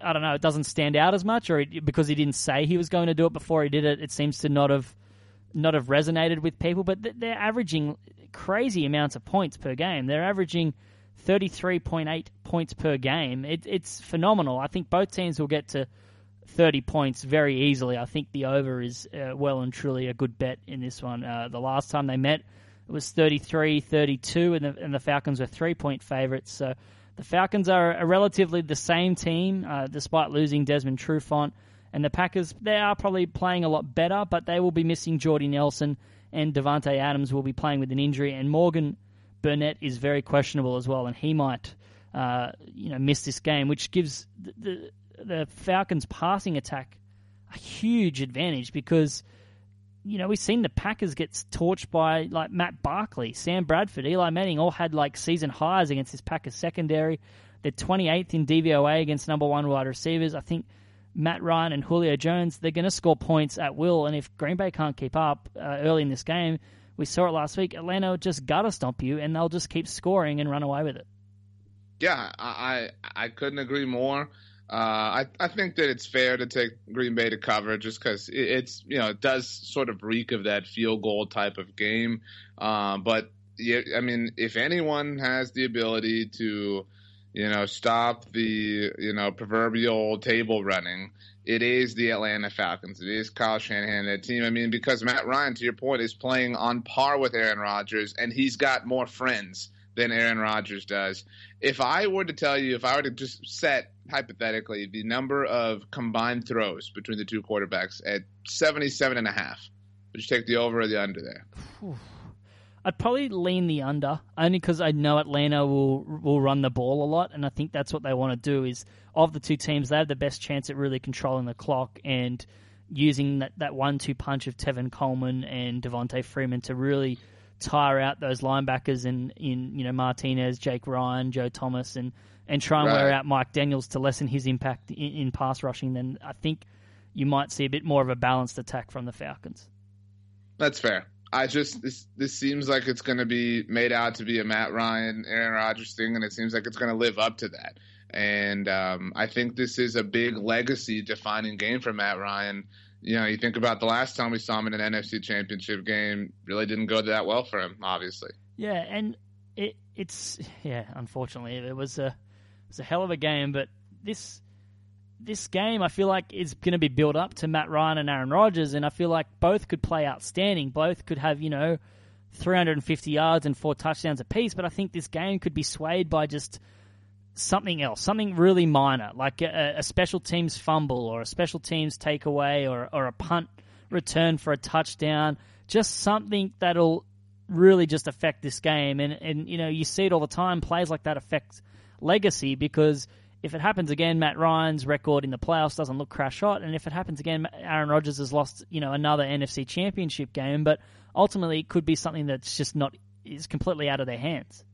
I don't know, it doesn't stand out as much, or it, because he didn't say he was going to do it before he did it, it seems to not have not have resonated with people, but th- they're averaging crazy amounts of points per game. They're averaging 33.8 points per game. It, it's phenomenal. I think both teams will get to 30 points very easily. I think the over is uh, well and truly a good bet in this one. Uh, the last time they met, it was 33 32, and the, and the Falcons were three point favourites. So the Falcons are a relatively the same team, uh, despite losing Desmond Trufant. And the Packers, they are probably playing a lot better, but they will be missing Jordy Nelson, and Davante Adams will be playing with an injury, and Morgan Burnett is very questionable as well, and he might, uh, you know, miss this game, which gives the, the the Falcons' passing attack a huge advantage because you know we've seen the Packers get torched by like Matt Barkley, Sam Bradford, Eli Manning all had like season highs against this Packers secondary. They're 28th in DVOA against number one wide receivers. I think Matt Ryan and Julio Jones they're going to score points at will, and if Green Bay can't keep up uh, early in this game, we saw it last week. Atlanta just gutter stomp you, and they'll just keep scoring and run away with it. Yeah, I, I couldn't agree more. Uh, I I think that it's fair to take Green Bay to cover just because it, it's you know it does sort of reek of that field goal type of game. Uh, but yeah, I mean, if anyone has the ability to, you know, stop the you know proverbial table running, it is the Atlanta Falcons. It is Kyle Shanahan, that team. I mean, because Matt Ryan, to your point, is playing on par with Aaron Rodgers, and he's got more friends than Aaron Rodgers does. If I were to tell you, if I were to just set hypothetically the number of combined throws between the two quarterbacks at 77 and a half, would you take the over or the under there? [sighs] I'd probably lean the under, only because I know Atlanta will will run the ball a lot, and I think that's what they want to do. Is of the two teams, they have the best chance at really controlling the clock and using that, that one-two punch of Tevin Coleman and Devonta Freeman to really tire out those linebackers in, in you know Martinez, Jake Ryan, Joe Thomas, and and try and wear out Mike Daniels to lessen his impact in, in pass rushing. Then I think you might see a bit more of a balanced attack from the Falcons. That's fair. I just this this seems like it's going to be made out to be a Matt Ryan, Aaron Rodgers thing, and it seems like it's going to live up to that. And um, I think this is a big legacy defining game for Matt Ryan. You know, you think about the last time we saw him in an NFC Championship game, really didn't go that well for him, obviously. Yeah, and it it's yeah. Unfortunately, it was a it was a hell of a game, but this this game I feel like is going to be built up to Matt Ryan and Aaron Rodgers, and I feel like both could play outstanding. Both could have you know 350 yards and four touchdowns apiece, but I think this game could be swayed by just something else, something really minor, like a, a special teams fumble or a special teams takeaway or or a punt return for a touchdown, just something that'll really just affect this game. And and you know you see it all the time. Plays like that affect legacy because if it happens again, Matt Ryan's record in the playoffs doesn't look crash hot, and if it happens again, Aaron Rodgers has lost you know another NFC Championship game. But ultimately, it could be something that's just not is completely out of their hands.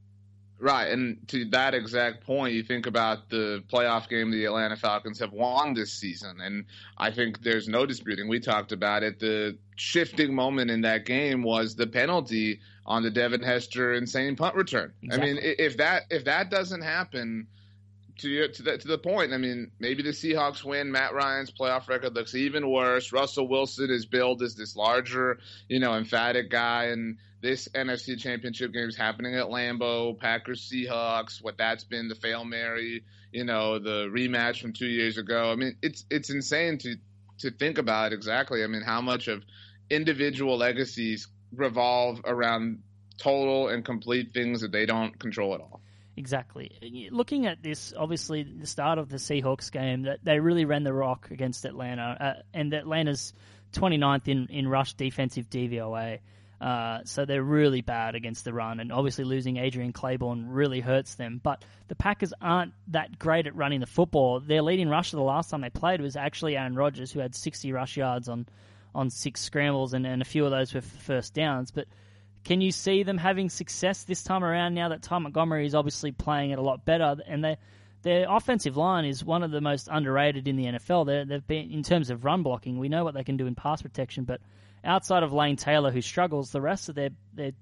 Right, and to that exact point, you think about the playoff game the Atlanta Falcons have won this season, and I think there's no disputing. We talked about it. The shifting moment in that game was the penalty on the Devin Hester insane punt return. I mean, if that if that doesn't happen, to to the to the point, I mean, maybe the Seahawks win. Matt Ryan's playoff record looks even worse. Russell Wilson is billed as this larger, you know, emphatic guy, and this NFC Championship game is happening at Lambeau. Packers Seahawks, what that's been the fail Mary, you know, the rematch from two years ago. I mean, it's it's insane to to think about exactly. I mean, how much of individual legacies revolve around total and complete things that they don't control at all. Exactly. Looking at this, obviously, the start of the Seahawks game, that they really ran the rock against Atlanta, uh, and Atlanta's 29th in, in rush defensive DVOA. Uh, so they're really bad against the run, and obviously losing Adrian Clayborn really hurts them. But the Packers aren't that great at running the football. Their leading rusher the last time they played was actually Aaron Rodgers, who had 60 rush yards on, on six scrambles, and, and a few of those were first downs. But can you see them having success this time around now that Ty Montgomery is obviously playing it a lot better and they their offensive line is one of the most underrated in the NFL. They're, they've been in terms of run blocking. We know what they can do in pass protection, but outside of Lane Taylor, who struggles, the rest of their their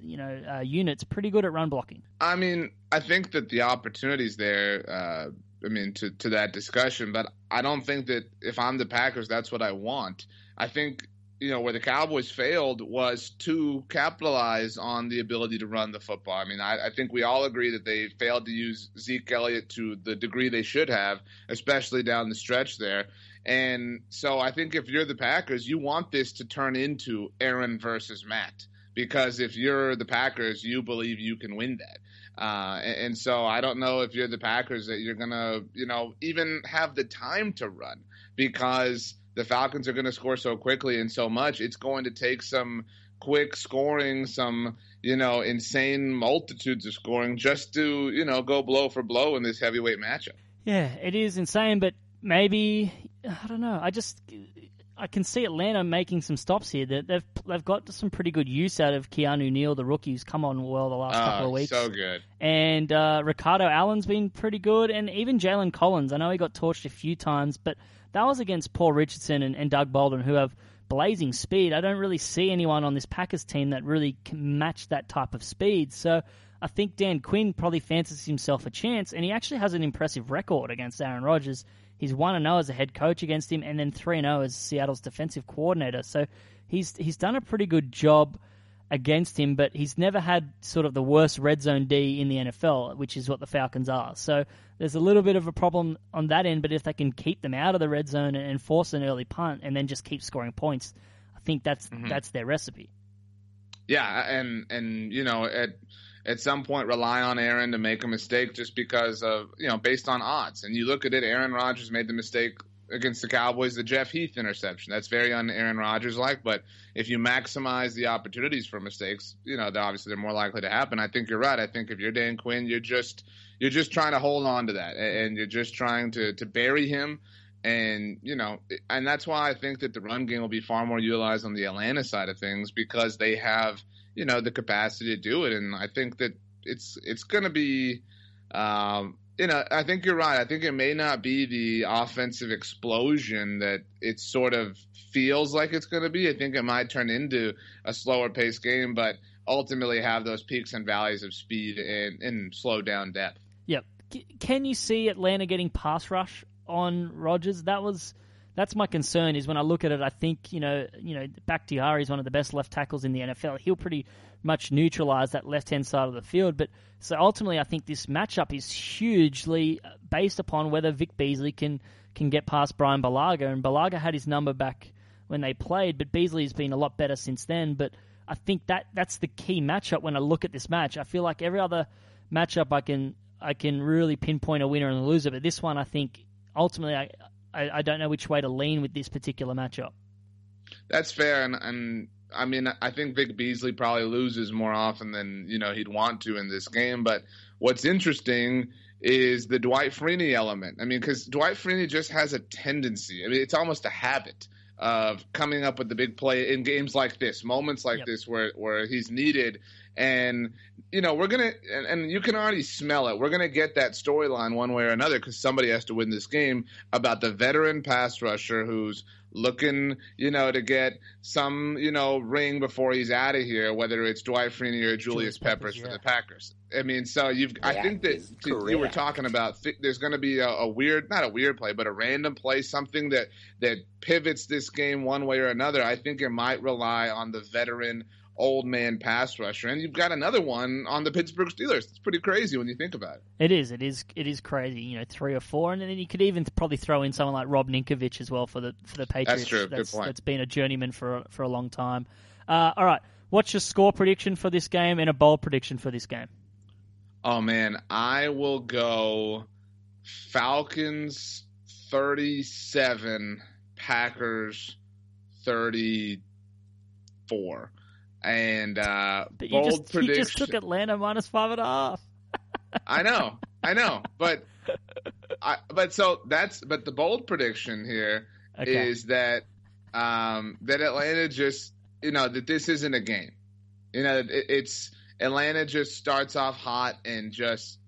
you know uh, units pretty good at run blocking. I mean, I think that the opportunities there. Uh, I mean, to to that discussion, but I don't think that if I'm the Packers, that's what I want. I think you know, where the Cowboys failed was to capitalize on the ability to run the football. I mean, I, I think we all agree that they failed to use Zeke Elliott to the degree they should have, especially down the stretch there. And so I think if you're the Packers, you want this to turn into Aaron versus Matt. Because if you're the Packers, you believe you can win that. Uh, and, and so I don't know if you're the Packers that you're to, you know, even have the time to run because the Falcons are going to score so quickly and so much. It's going to take some quick scoring, some, you know, insane multitudes of scoring just to, you know, go blow for blow in this heavyweight matchup. Yeah, it is insane, but maybe I don't know. I just I can see Atlanta making some stops here. That they've they've got some pretty good use out of Keanu Neal, the rookie who's come on well the last couple of Oh, weeks. so good. And uh, Ricardo Allen's been pretty good, and even Jalen Collins. I know he got torched a few times, but that was against Paul Richardson and, and Doug Baldwin, who have blazing speed. I don't really see anyone on this Packers team that really can match that type of speed. So I think Dan Quinn probably fancies himself a chance, and he actually has an impressive record against Aaron Rodgers. He's one and zero as a head coach against him, and then three and zero as Seattle's defensive coordinator. So he's he's done a pretty good job against him, but he's never had sort of the worst red zone D in the NFL, which is what the Falcons are. So there's a little bit of a problem on that end, but if they can keep them out of the red zone and force an early punt and then just keep scoring points, I think that's mm-hmm. that's their recipe. Yeah, and and you know at at some point rely on Aaron to make a mistake just because of you know based on odds. And you look at it, Aaron Rodgers made the mistake against the Cowboys, the Jeff Heath interception. That's very un Aaron Rodgers like. But if you maximize the opportunities for mistakes, you know they're obviously they're more likely to happen. I think you're right. I think if you're Dan Quinn, you're just you're just trying to hold on to that, and you're just trying to to bury him. And you know, and that's why I think that the run game will be far more utilized on the Atlanta side of things because they have you know the capacity to do it. And I think that it's it's going to be, um, you know, I think you're right. I think it may not be the offensive explosion that it sort of feels like it's going to be. I think it might turn into a slower paced game, but ultimately have those peaks and valleys of speed and, and slow down depth. Yep. C- Can you see Atlanta getting pass rush on Rodgers? That was that's my concern. Is when I look at it, I think you know, you know, Bakhtiari is one of the best left tackles in the NFL. He'll pretty much neutralize that left hand side of the field. But so ultimately, I think this matchup is hugely uh, based upon whether Vic Beasley can can get past Bryan Bulaga, and Bulaga had his number back when they played, but Beasley has been a lot better since then. But I think that that's the key matchup when I look at this match. I feel like every other matchup I can I can really pinpoint a winner and a loser, but this one I think ultimately I I, I don't know which way to lean with this particular matchup. That's fair, and and I mean I think Vic Beasley probably loses more often than you know he'd want to in this game. But what's interesting is the Dwight Freeney element. I mean, because Dwight Freeney just has a tendency. I mean, it's almost a habit of coming up with the big play in games like this, moments like Yep. this where where he's needed. And you know we're gonna, and, and you can already smell it. We're gonna get that storyline one way or another because somebody has to win this game about the veteran pass rusher who's looking, you know, to get some, you know, ring before he's out of here, whether it's Dwight Freeney or Julius, Julius Peppers, Peppers, for the Packers. I mean, so you've, I think that is you were talking about th- there's going to be a, a weird, not a weird play, but a random play, something that that pivots this game one way or another. I think it might rely on the veteran old man pass rusher, and you've got another one on the Pittsburgh Steelers. It's pretty crazy when you think about it. It is, it is, it is crazy. You know, three or four, and then you could even probably throw in someone like Rob Ninkovich as well for the for the Patriots. That's true. Good That's, point. that's been a journeyman for for a long time. Uh, all right, what's your score prediction for this game and a bold prediction for this game? Oh man, I will go Falcons 37, Packers 34. And uh But bold just prediction. just took Atlanta minus five and a half. [laughs] I know. I know. But I but so that's but the bold prediction here Okay. is that um, that Atlanta just you know that this isn't a game. You know, it, it's Atlanta just starts off hot and just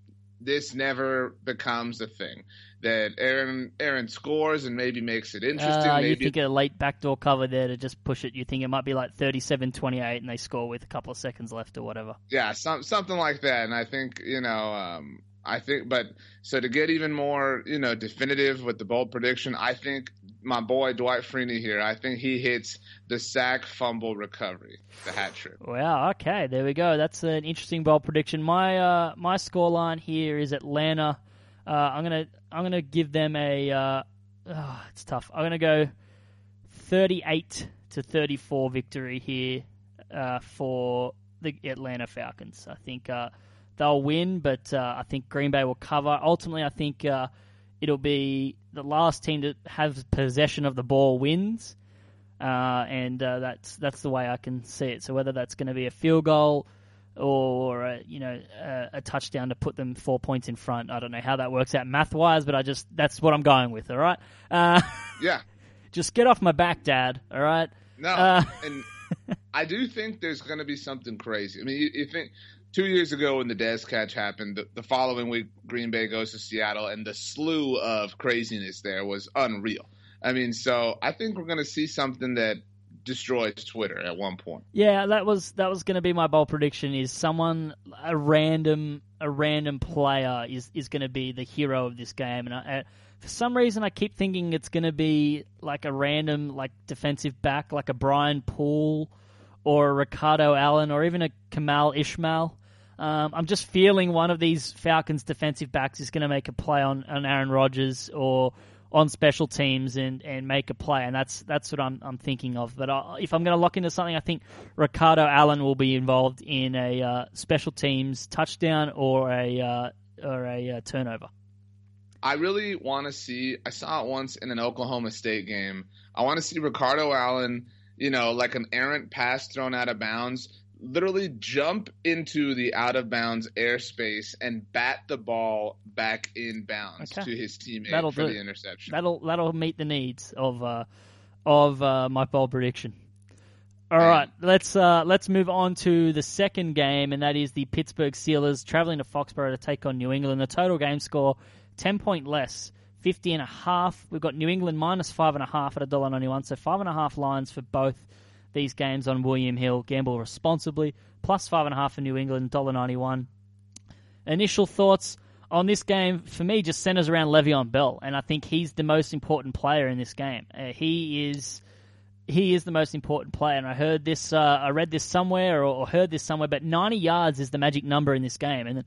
this never becomes a thing. That Aaron Aaron scores and maybe makes it interesting. Uh, you think a late backdoor cover there to just push it. You think it might be like 37-28 and they score with a couple of seconds left or whatever. yeah, some, something like that. And I think you know, um, I think, but so to get even more, you know, definitive with the bold prediction, I think my boy Dwight Freeney here, I think he hits the sack, fumble, recovery, the hat trick. Wow. Okay, there we go. That's an interesting bold prediction. My uh, my score line here is Atlanta. Uh, I'm gonna I'm gonna give them a. Uh, oh, it's tough. I'm gonna go 38 to 34 victory here uh, for the Atlanta Falcons. I think uh, they'll win, but uh, I think Green Bay will cover. Ultimately, I think uh, it'll be the last team to have possession of the ball wins, uh, and uh, that's that's the way I can see it. So whether that's going to be a field goal or a, you know a, a touchdown to put them four points in front, I don't know how that works out math wise, but I just that's what I'm going with. All right, uh, [laughs] Yeah. just get off my back, Dad. All right. No, Uh, and I do think there's going to be something crazy. I mean, you, you think two years ago when the Dez catch happened, the, the following week Green Bay goes to Seattle, and the slew of craziness there was unreal. I mean, so I think we're going to see something that destroys Twitter at one point. Yeah, that was that was going to be my bold prediction. Is someone a random a random player is is going to be the hero of this game, and I, for some reason I keep thinking it's going to be like a random like defensive back, like a Brian Poole or a Ricardo Allen or even a Kemal Ishmael. Um, I'm just feeling one of these Falcons defensive backs is going to make a play on, on Aaron Rodgers or on special teams and, and make a play, and that's that's what I'm I'm thinking of. But I, if I'm going to lock into something, I think Ricardo Allen will be involved in a uh, special teams touchdown or a uh, or a uh, turnover. I really want to see. I saw it once in an Oklahoma State game. I want to see Ricardo Allen, you know, like an errant pass thrown out of bounds, literally jump into the out of bounds airspace and bat the ball back in bounds Okay. to his teammate That'll for the interception. That'll that'll meet the needs of uh, of uh, my bold prediction. All right, let's uh, let's move on to the second game, and that is the Pittsburgh Steelers traveling to Foxborough to take on New England. The total game score ten point less, fifty and a half. We've got New England minus five and a half at a dollar ninety one, so five and a half lines for both these games on William Hill. Gamble responsibly. Plus five and a half for New England, dollar ninety one. Initial thoughts on this game for me just centers around Le'Veon Bell, and I think he's the most important player in this game. Uh, he is he is the most important player, and I heard this, uh, I read this somewhere or, or heard this somewhere, but 90 yards is the magic number in this game, and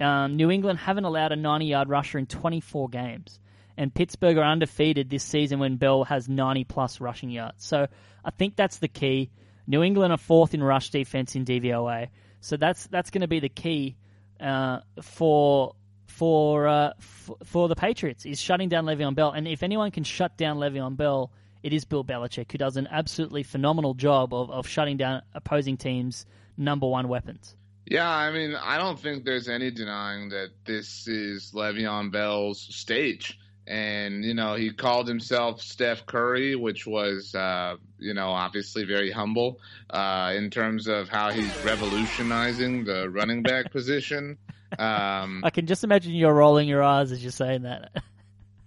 um, New England haven't allowed a 90 yard rusher in 24 games, and Pittsburgh are undefeated this season when Bell has 90 plus rushing yards. So I think that's the key. New England are fourth in rush defense in DVOA, so that's that's going to be the key uh, for for uh, f- for the Patriots is shutting down Le'Veon Bell. And if anyone can shut down Le'Veon Bell, it is Bill Belichick, who does an absolutely phenomenal job of, of shutting down opposing teams' number one weapons. Yeah, I mean, I don't think there's any denying that this is Le'Veon Bell's stage. And, you know, he called himself Steph Curry, which was, uh, you know, obviously very humble uh, in terms of how he's revolutionizing the running back [laughs] position. Um, I can just imagine you're rolling your eyes as you're saying that.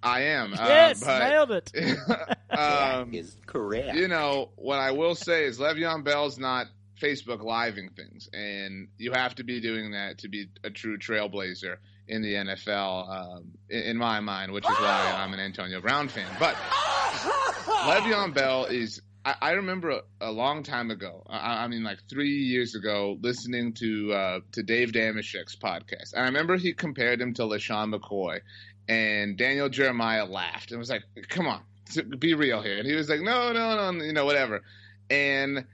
I am. uh, yes, but- nailed it. [laughs] um, is correct. you know, what I will say is Le'Veon Bell's not Facebook living things, and you have to be doing that to be a true trailblazer in the NFL, um, in, my mind, which is why I'm an Antonio Brown fan. But Le'Veon Bell is. I, I remember a, a long time ago. I, I mean, like three years ago, listening to uh, to Dave Dameshek's podcast, and I remember he compared him to LeSean McCoy, and Daniel Jeremiah laughed and was like, "Come on, be real here." And he was like, "No, no, no, you know, whatever." And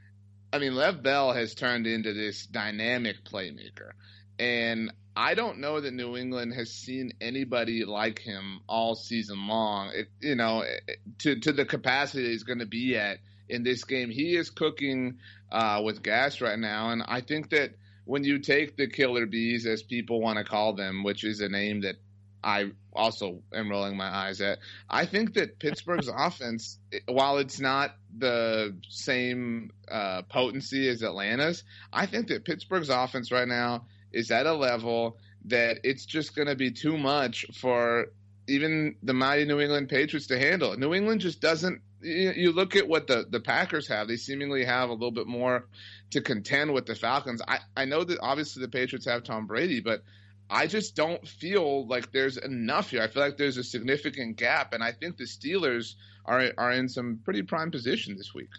I mean, Lev Bell has turned into this dynamic playmaker, and I don't know that New England has seen anybody like him all season long. It, you know, it- to to the capacity he's going to be at in this game, he is cooking uh, with gas right now, and I think that when you take the killer bees, as people want to call them, which is a name that I also am rolling my eyes at. I think that Pittsburgh's [laughs] offense, while it's not the same uh, potency as Atlanta's, I think that Pittsburgh's offense right now is at a level that it's just going to be too much for even the mighty New England Patriots to handle. New England just doesn't. You, look at what the the Packers have; they seemingly have a little bit more to contend with the Falcons. I I know that obviously the Patriots have Tom Brady, but I just don't feel like there's enough here. I feel like there's a significant gap, and I think the Steelers are are in some pretty prime position this week.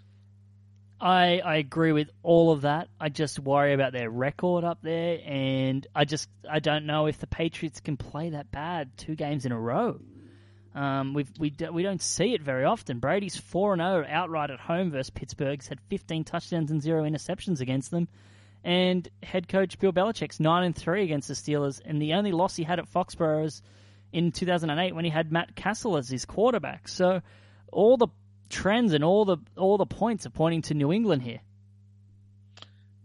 I, I agree with all of that. I just worry about their record up there, and I just I don't know if the Patriots can play that bad two games in a row. Um, we've, we we don't see it very often. Brady's four and zero outright at home versus Pittsburgh. He's had fifteen touchdowns and zero interceptions against them, and head coach Bill Belichick's nine and three against the Steelers. And the only loss he had at Foxborough is in two thousand and eight when he had Matt Cassel as his quarterback. So all the trends and all the all the points are pointing to New England here.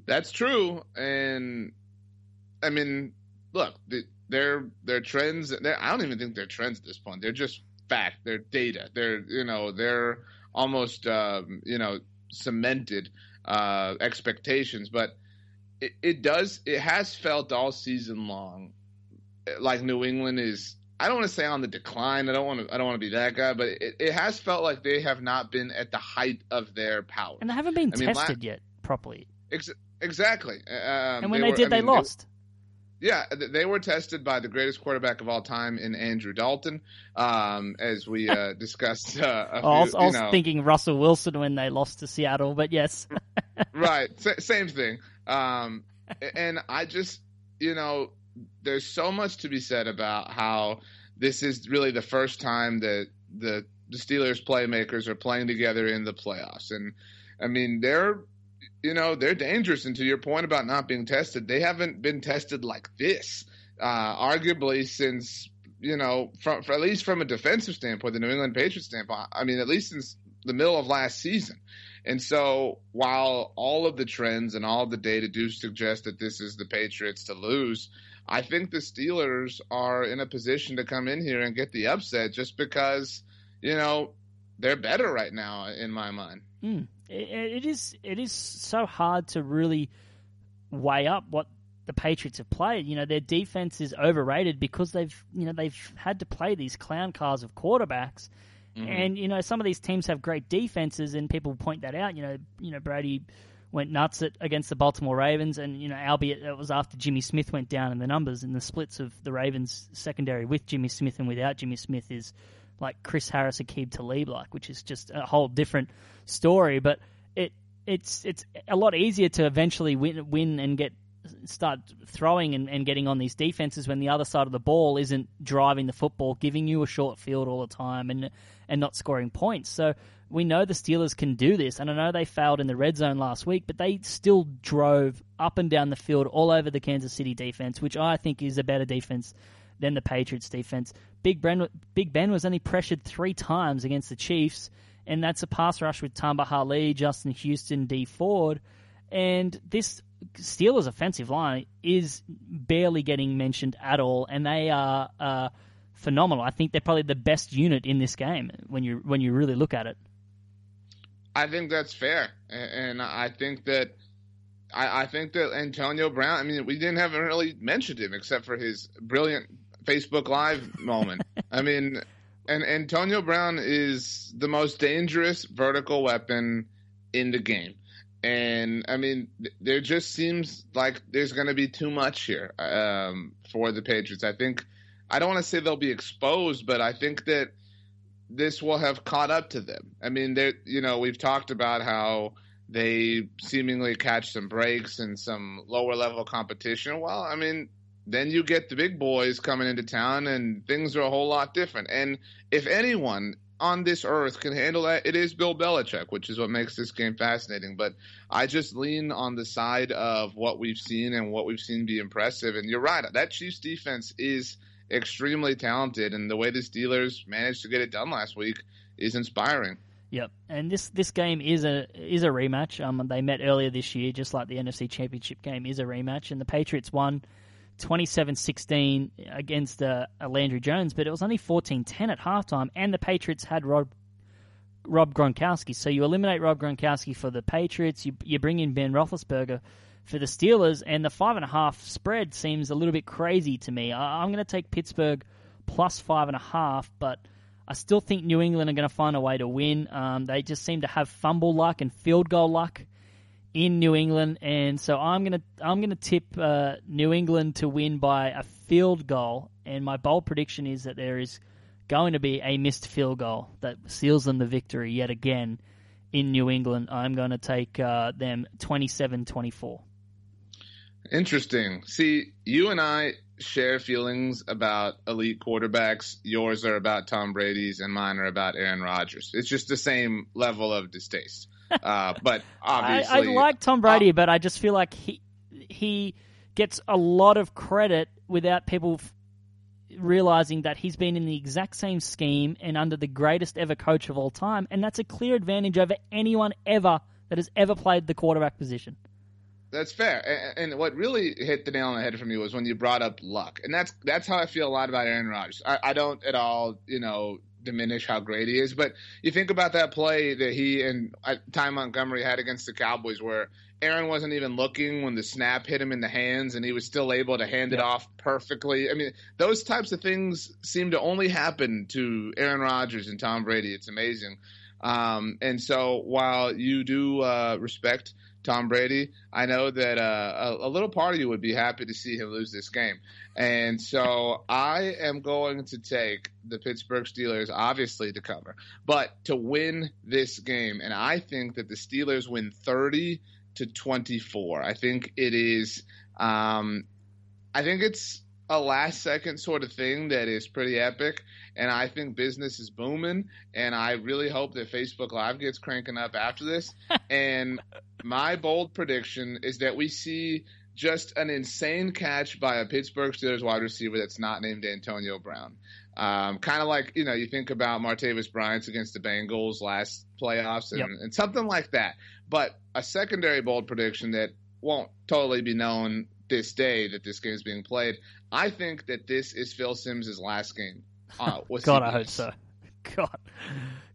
That's true, and I mean, look, the, their their trends. They're, I don't even think they're trends at this point. They're just fact. They're data. They're you know they're almost um, you know cemented uh, expectations. But it, it does. It has felt all season long like New England is. I don't want to say on the decline. I don't want to. I don't want to be that guy. But it, it has felt like they have not been at the height of their power. And they haven't been I mean, tested la- yet properly. Ex- exactly. Um, And when they, were- did, I they mean, lost. Yeah, they were tested by the greatest quarterback of all time in Andrew Dalton, um, as we uh, [laughs] discussed. Uh, a I was, few, I was thinking Russell Wilson when they lost to Seattle, but yes. [laughs] right, [laughs] sa- same thing. Um, and I just, you know, there's so much to be said about how this is really the first time that the the Steelers playmakers are playing together in the playoffs, and I mean they're you know they're dangerous. And to your point about not being tested, they haven't been tested like this, uh, arguably since you know from at least from a defensive standpoint, the New England Patriots standpoint. I mean, at least since the middle of last season. And so, while all of the trends and all the data do suggest that this is the Patriots to lose, I think the Steelers are in a position to come in here and get the upset just because, you know, they're better right now in my mind. Mm. It, it is it is so hard to really weigh up what the Patriots have played. You know, their defense is overrated because they've you know they've had to play these clown cars of quarterbacks. And you know some of these teams have great defenses, and people point that out. You know, you know Brady went nuts at, against the Baltimore Ravens, and you know, albeit it was after Jimmy Smith went down in the numbers and the splits of the Ravens secondary with Jimmy Smith and without Jimmy Smith is like Chris Harris, Aqib Talib, like, which is just a whole different story. But it it's it's a lot easier to eventually win win and get start throwing and, and getting on these defenses when the other side of the ball isn't driving the football, giving you a short field all the time and and not scoring points. So we know the Steelers can do this, and I know they failed in the red zone last week, but they still drove up and down the field all over the Kansas City defense, which I think is a better defense than the Patriots defense. Big Ben, Big Ben was only pressured three times against the Chiefs, and that's a pass rush with Tamba Hali, Justin Houston, Dee Ford, and this Steelers offensive line is barely getting mentioned at all, and they are uh, phenomenal. I think they're probably the best unit in this game when you when you really look at it. I think that's fair, and I think that I, I think that Antonio Brown. I mean, we didn't have really mentioned him except for his brilliant Facebook Live moment. [laughs] I mean, and Antonio Brown is the most dangerous vertical weapon in the game. And I mean, there just seems like there's going to be too much here um, for the Patriots. I think I don't want to say they'll be exposed, but I think that this will have caught up to them. I mean, they you know we've talked about how they seemingly catch some breaks and some lower level competition. Well, I mean, then you get the big boys coming into town, and things are a whole lot different. And if anyone on this earth can handle that, it is Bill Belichick, which is what makes this game fascinating. But I just lean on the side of what we've seen and what we've seen be impressive. And you're right, that Chiefs defense is extremely talented, and the way the Steelers managed to get it done last week is inspiring. Yep, and this this game is a is a rematch. Um, they met earlier this year, just like the NFC Championship game is a rematch, and the Patriots won 27-16 against uh, Landry Jones, but it was only 14-10 at halftime, and the Patriots had Rob Rob Gronkowski. So you eliminate Rob Gronkowski for the Patriots, you you bring in Ben Roethlisberger for the Steelers, and the five and a half spread seems a little bit crazy to me. I, I'm going to take Pittsburgh plus five and a half, but I still think New England are going to find a way to win. Um, they just seem to have fumble luck and field goal luck in New England, and so I'm gonna I'm gonna tip uh, New England to win by a field goal, and my bold prediction is that there is going to be a missed field goal that seals them the victory yet again in New England. I'm going to take uh, them 27-24. Interesting. See, you and I share feelings about elite quarterbacks. Yours are about Tom Brady's, and mine are about Aaron Rodgers. It's just the same level of distaste. [laughs] Uh, but obviously, I, I like Tom Brady, but I just feel like he he gets a lot of credit without people f- realizing that he's been in the exact same scheme and under the greatest ever coach of all time, and that's a clear advantage over anyone ever that has ever played the quarterback position. That's fair. And, and what really hit the nail on the head for me was when you brought up luck, and that's that's how I feel a lot about Aaron Rodgers. I, I don't at all, you know, diminish how great he is, but you think about that play that he and uh, Ty Montgomery had against the Cowboys, where Aaron wasn't even looking when the snap hit him in the hands, and he was still able to hand it off perfectly. I mean, those types of things seem to only happen to Aaron Rodgers and Tom Brady. It's amazing. Um, and so while you do uh, respect Tom Brady, I know that uh, a, a little part of you would be happy to see him lose this game. And so I am going to take the Pittsburgh Steelers, obviously, to cover, but to win this game. And I think that the Steelers win 30 to 24. I think it is, um, I think it's a last second sort of thing that is pretty epic. And I think business is booming. And I really hope that Facebook Live gets cranking up after this. [laughs] and my bold prediction is that we see just an insane catch by a Pittsburgh Steelers wide receiver that's not named Antonio Brown. Um, kind of like, you know, you think about Martavis Bryant against the Bengals last playoffs and, Yep. and something like that. But a secondary bold prediction that won't totally be known this day that this game is being played. I think that this is Phil Simms' last game. Uh, [laughs] God, I hope so. God,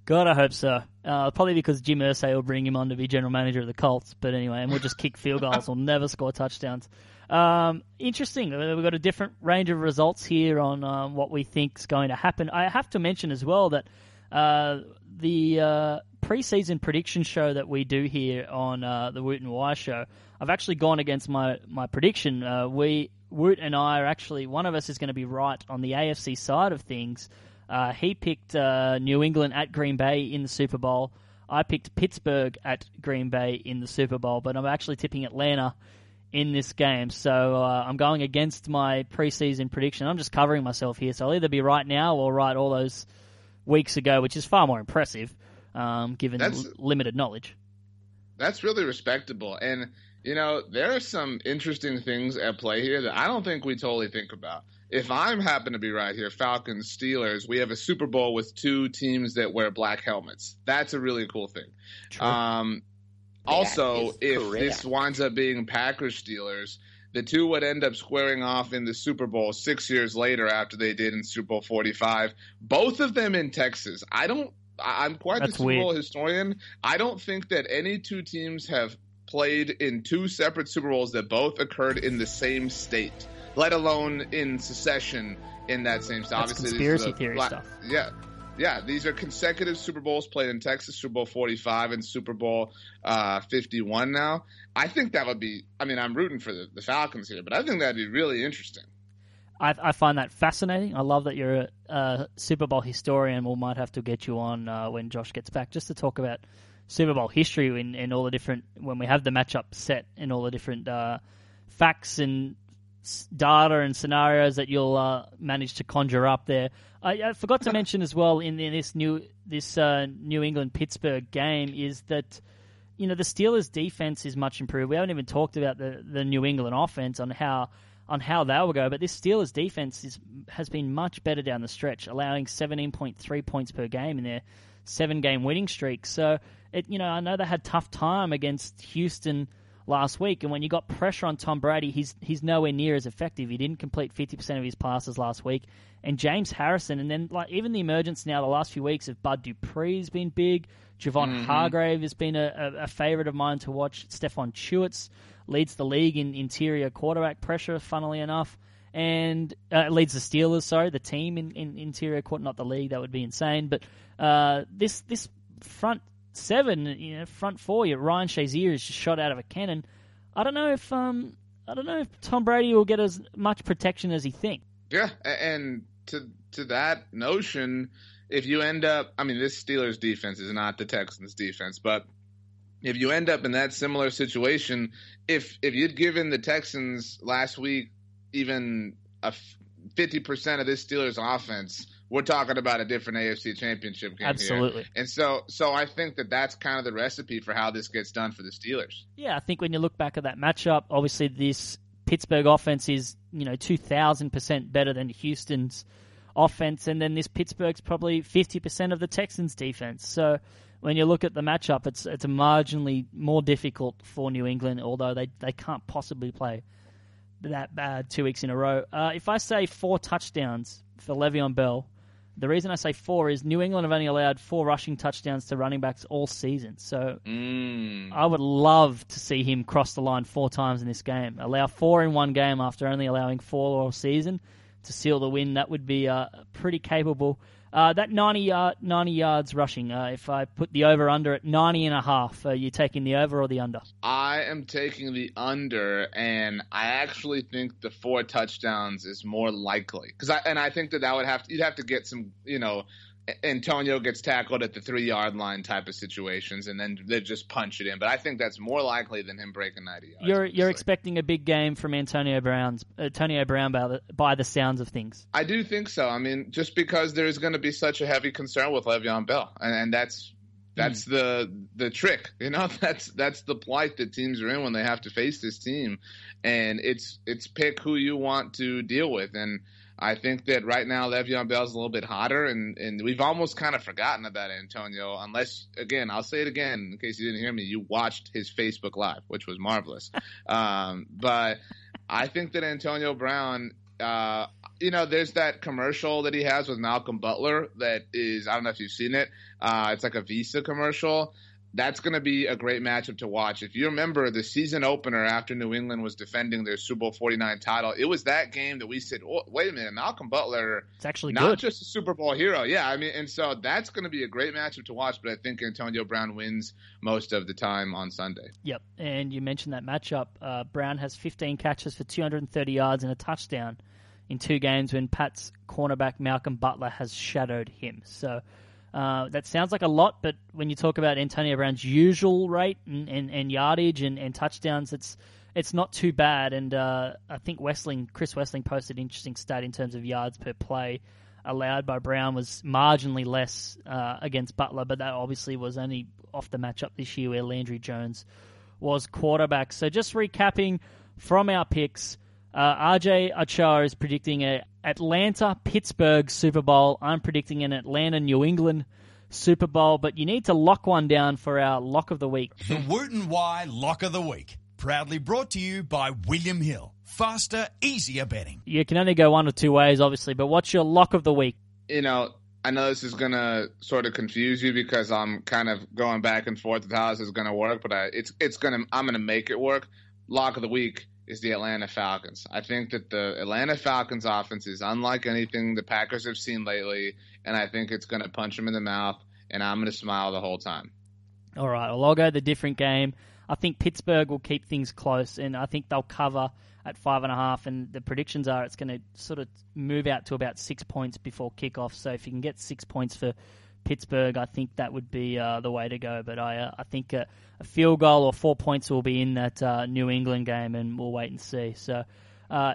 God, I hope so. Uh, probably because Jim Irsay will bring him on to be general manager of the Colts. But anyway, and we'll just kick field goals. We'll never score touchdowns. Um, interesting. Uh, We've got a different range of results here on um, what we think is going to happen. I have to mention as well that uh, the uh, preseason prediction show that we do here on uh, the Woot and Wye show, I've actually gone against my my prediction. Uh, we Woot and I are actually one of us is going to be right on the AFC side of things. Uh, he picked uh, New England at Green Bay in the Super Bowl. I picked Pittsburgh at Green Bay in the Super Bowl, but I'm actually tipping Atlanta in this game. So uh, I'm going against my preseason prediction. I'm just covering myself here. So I'll either be right now or right all those weeks ago, which is far more impressive um, given l- limited knowledge. That's really respectable. And, you know, there are some interesting things at play here that I don't think we totally think about. If I'm happen to be right here, Falcons, Steelers, we have a Super Bowl with two teams that wear black helmets. That's a really cool thing. Um, also, if correct. this winds up being Packers Steelers, the two would end up squaring off in the Super Bowl six years later after they did in Super Bowl 45. Both of them in Texas. I don't. I- I'm quite That's the Super weird. Bowl historian. I don't think that any two teams have played in two separate Super Bowls that both occurred in the same state, let alone in succession in that same state. That's Obviously, conspiracy theory black- stuff. Yeah. Yeah, these are consecutive Super Bowls played in Texas, Super Bowl 45 and Super Bowl uh, 51 now. I think that would be, I mean, I'm rooting for the, the Falcons here, but I think that'd be really interesting. I, I find that fascinating. I love that you're a, a Super Bowl historian. We might have to get you on uh, when Josh gets back just to talk about Super Bowl history and, and all the different when we have the matchup set and all the different uh, facts and data and scenarios that you'll uh, manage to conjure up there. I, I forgot to mention as well in, in this new this uh, New England Pittsburgh game is that you know the Steelers' defense is much improved. We haven't even talked about the, the New England offense on how on how they will go, but this Steelers' defense is has been much better down the stretch, allowing 17.3 points per game in their seven game winning streak. So it you know I know they had tough time against Houston last week, and when you got pressure on Tom Brady, he's he's nowhere near as effective. He didn't complete 50% of his passes last week, and James Harrison, and then like even the emergence now the last few weeks of Bud Dupree's been big. Javon Hargrave has been a, a, a favorite of mine to watch. Stephon Tuitt leads the league in interior quarterback pressure, funnily enough, and uh, leads the Steelers. Sorry, the team in, in interior court, not the league. That would be insane. But uh, this this front seven, you know, front four, you Ryan Shazier is just shot out of a cannon. I don't know if um, I don't know if Tom Brady will get as much protection as he thinks. Yeah, and to to that notion, if you end up, I mean, this Steelers defense is not the Texans defense, but if you end up in that similar situation, if if you'd given the Texans last week even a fifty percent of this Steelers offense, we're talking about a different AFC Championship game Absolutely. here. And so, so I think that that's kind of the recipe for how this gets done for the Steelers. Yeah, I think when you look back at that matchup, obviously this Pittsburgh offense is you know two thousand percent better than Houston's offense, and then this Pittsburgh's probably fifty percent of the Texans' defense. So when you look at the matchup, it's it's marginally more difficult for New England, although they they can't possibly play that bad two weeks in a row. Uh, if I say four touchdowns for Le'Veon Bell, the reason I say four is New England have only allowed four rushing touchdowns to running backs all season. So Mm. I would love to see him cross the line four times in this game. Allow four in one game after only allowing four all season to seal the win. That would be uh, pretty capable. Uh, that 90, yard, 90 yards rushing, uh, if I put the over under at 90 and a half, are you taking the over or the under? I am taking the under, and I actually think the four touchdowns is more likely because I and I think that that would have to, you'd have to get some you know Antonio gets tackled at the three yard line type of situations, and then they just punch it in. But I think that's more likely than him breaking ninety yards. You're you're expecting a big game from Antonio Brown's Antonio Brown by the, by the sounds of things. I do think so. I mean, just because there is going to be such a heavy concern with Le'Veon Bell, and, and that's that's hmm. the the trick. [laughs] You know, that's that's the plight that teams are in when they have to face this team, and it's it's pick who you want to deal with. And I think that right now Le'Veon Bell's a little bit hotter, and and we've almost kind of forgotten about Antonio. Unless, again, I'll say it again in case you didn't hear me. You watched his Facebook Live, which was marvelous. [laughs] um, but I think that Antonio Brown uh, you know, there's that commercial that he has with Malcolm Butler that is, I don't know if you've seen it. Uh, it's like a Visa commercial. That's going to be a great matchup to watch. If you remember the season opener after New England was defending their Super Bowl 49 title, it was that game that we said, oh, wait a minute, Malcolm Butler, It's actually not good. just a Super Bowl hero. Yeah, I mean, and so that's going to be a great matchup to watch, but I think Antonio Brown wins most of the time on Sunday. Yep, and you mentioned that matchup. Uh, Brown has 15 catches for 230 yards and a touchdown in two games when Pat's cornerback Malcolm Butler has shadowed him. So uh, that sounds like a lot, but when you talk about Antonio Brown's usual rate and, and, and yardage and, and touchdowns, it's it's not too bad. And uh, I think Wesseling, Chris Wesseling posted an interesting stat in terms of yards per play allowed by Brown was marginally less uh, against Butler, but that obviously was only off the matchup this year where Landry Jones was quarterback. So just recapping from our picks, uh, RJ Ochoa is predicting a Atlanta Pittsburgh Super Bowl. I'm predicting an Atlanta New England Super Bowl, but you need to lock one down for our lock of the week. The Woot and Wye Lock of the Week. Proudly brought to you by William Hill. Faster, easier betting. You can only go one or two ways, obviously, but what's your lock of the week? you know, I know this is gonna sort of confuse you because I'm kind of going back and forth with how this is gonna work, but I, it's it's gonna I'm gonna make it work. Lock of the week is the Atlanta Falcons. I think that the Atlanta Falcons offense is unlike anything the Packers have seen lately, and I think it's gonna punch them in the mouth, and I'm gonna smile the whole time. All right, well, I'll go the different game. I think Pittsburgh will keep things close, and I think they'll cover at five and a half. And the predictions are it's going to sort of move out to about six points before kickoff. So if you can get six points for Pittsburgh, I think that would be uh, the way to go. But I, uh, I think a, a field goal or four points will be in that uh, New England game, and we'll wait and see. So uh,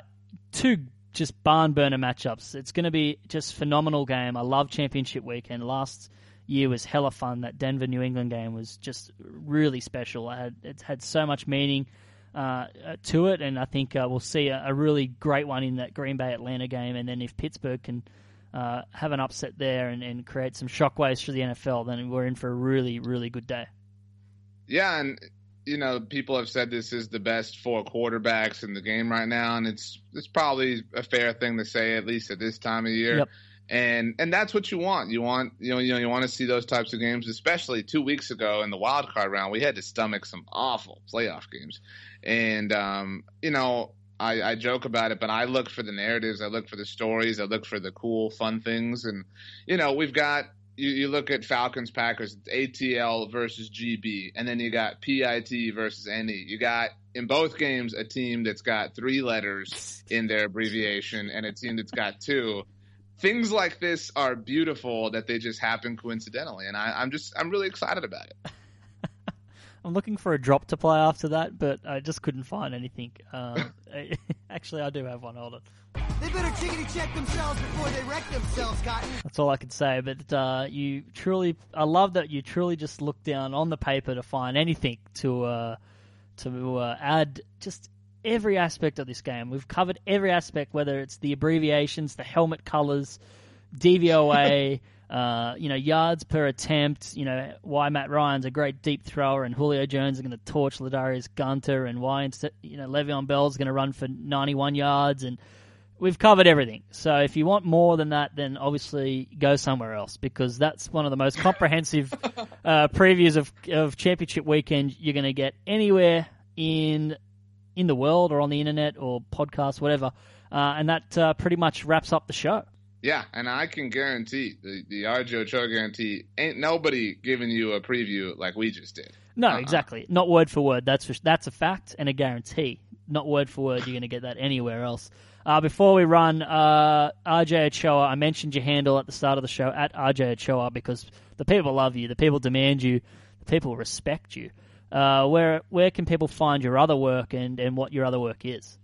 two just barn burner matchups. It's going to be just phenomenal game. I love championship weekend. Last year was hella fun. That Denver New England game was just really special. I had it had so much meaning uh, to it, and I think uh, we'll see a, a really great one in that Green Bay Atlanta game. And then if Pittsburgh can uh, have an upset there and, and create some shockwaves for the NFL, then we're in for a really really good day. Yeah, and you know, people have said this is the best four quarterbacks in the game right now, and it's it's probably a fair thing to say, at least at this time of year. Yep. And and that's what you want. You want you know you know you want to see those types of games, especially two weeks ago in the wild card round. We had to stomach some awful playoff games, and um, you know I, I joke about it, but I look for the narratives, I look for the stories, I look for the cool, fun things, and you know we've got you, you look at Falcons Packers, ATL versus GB, and then you got PIT versus NE. You got in both games a team that's got three letters in their abbreviation and a team that's got two. Things like this are beautiful that they just happen coincidentally, and I, I'm just I'm really excited about it. I'm looking for a drop to play after that, but I just couldn't find anything. Um, [laughs] actually, I do have one. Hold on. They better chickity check themselves before they wreck themselves, Cotton. That's all I could say. But uh, you truly, I love that you truly just look down on the paper to find anything to uh, to uh, add just every aspect of this game. We've covered every aspect, whether it's the abbreviations, the helmet colors, [laughs] DVOA. Uh, you know, yards per attempt. You know, why Matt Ryan's a great deep thrower, and Julio Jones is going to torch Ladarius Gunter, and why you know Le'Veon Bell's going to run for 91 yards, and we've covered everything. So if you want more than that, then obviously go somewhere else because that's one of the most comprehensive [laughs] uh, previews of of championship weekend you're going to get anywhere in in the world or on the internet or podcast, whatever. Uh, and that uh, pretty much wraps up the show. Yeah, and I can guarantee the the RJ Ochoa guarantee ain't nobody giving you a preview like we just did. No, Uh-uh. exactly. Not word for word. That's for, that's a fact and a guarantee. Not word for word. You're going to get that anywhere else. Uh, before we run, uh, RJ Ochoa, I mentioned your handle at the start of the show at RJ Ochoa because the people love you, the people demand you, the people respect you. Uh, where where can people find your other work and, and what your other work is?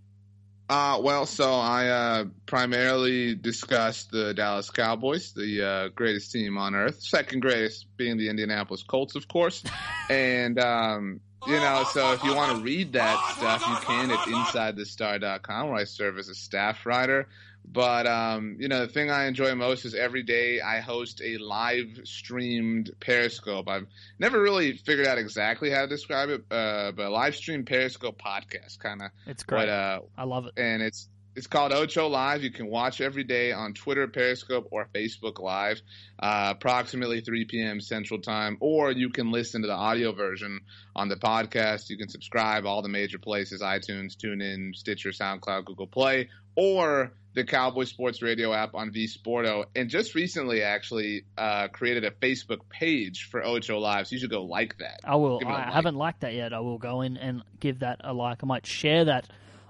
Uh, well, so I uh, primarily discuss the Dallas Cowboys, the uh, greatest team on earth, second greatest being the Indianapolis Colts, of course. [laughs] and, um, you know, so if you want to read that stuff, you can at [laughs] InsideTheStar.com, where I serve as a staff writer. But, um, you know, the thing I enjoy most is every day I host a live streamed Periscope. I've never really figured out exactly how to describe it, uh, but a live stream Periscope podcast, kind of It's great. what uh, I love it. and it's it's called Ocho Live. You can watch every day on Twitter, Periscope, or Facebook Live, uh, approximately 3 p.m. Central Time. Or you can listen to the audio version on the podcast. You can subscribe all the major places: iTunes, TuneIn, Stitcher, SoundCloud, Google Play, or the Cowboy Sports Radio app on vSporto. And just recently, actually, uh, created a Facebook page for Ocho Live. So you should go like that. I will. Give it a I like. haven't liked that yet. I will go in and give that a like. I might share that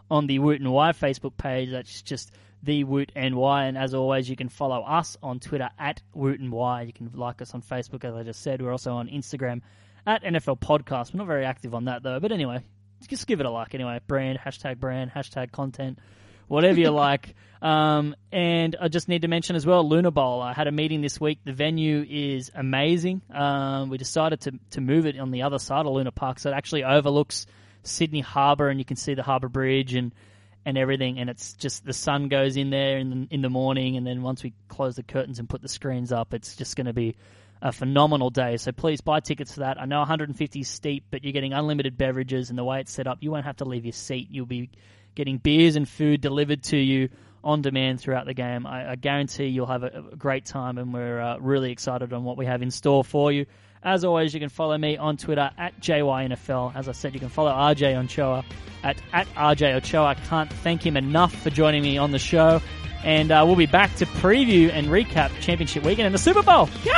on the Woot and Wye Facebook page. That's just the Woot and Wye. And as always, you can follow us on Twitter at Woot and Wye. You can like us on Facebook, as I just said. We're also on Instagram at NFL Podcast. We're not very active on that though. But anyway, just give it a like anyway. Brand hashtag brand hashtag content. Whatever you like. Um, and I just need to mention as well, Luna Bowl. I had a meeting this week. The venue is amazing. Um, we decided to, to move it on the other side of Luna Park, so it actually overlooks Sydney Harbour, and you can see the Harbour Bridge and and everything. And it's just the sun goes in there in the, in the morning, and then once we close the curtains and put the screens up, it's just going to be a phenomenal day. So please buy tickets for that. I know 150 is steep, but you're getting unlimited beverages, and the way it's set up, you won't have to leave your seat. You'll be getting beers and food delivered to you on demand throughout the game. I, I guarantee you'll have a, a great time, and we're uh, really excited on what we have in store for you. As always, you can follow me on Twitter at JYNFL. As I said, you can follow RJ Ochoa at, at RJ Ochoa. I can't thank him enough for joining me on the show. And uh, we'll be back to preview and recap Championship Weekend and the Super Bowl. Go!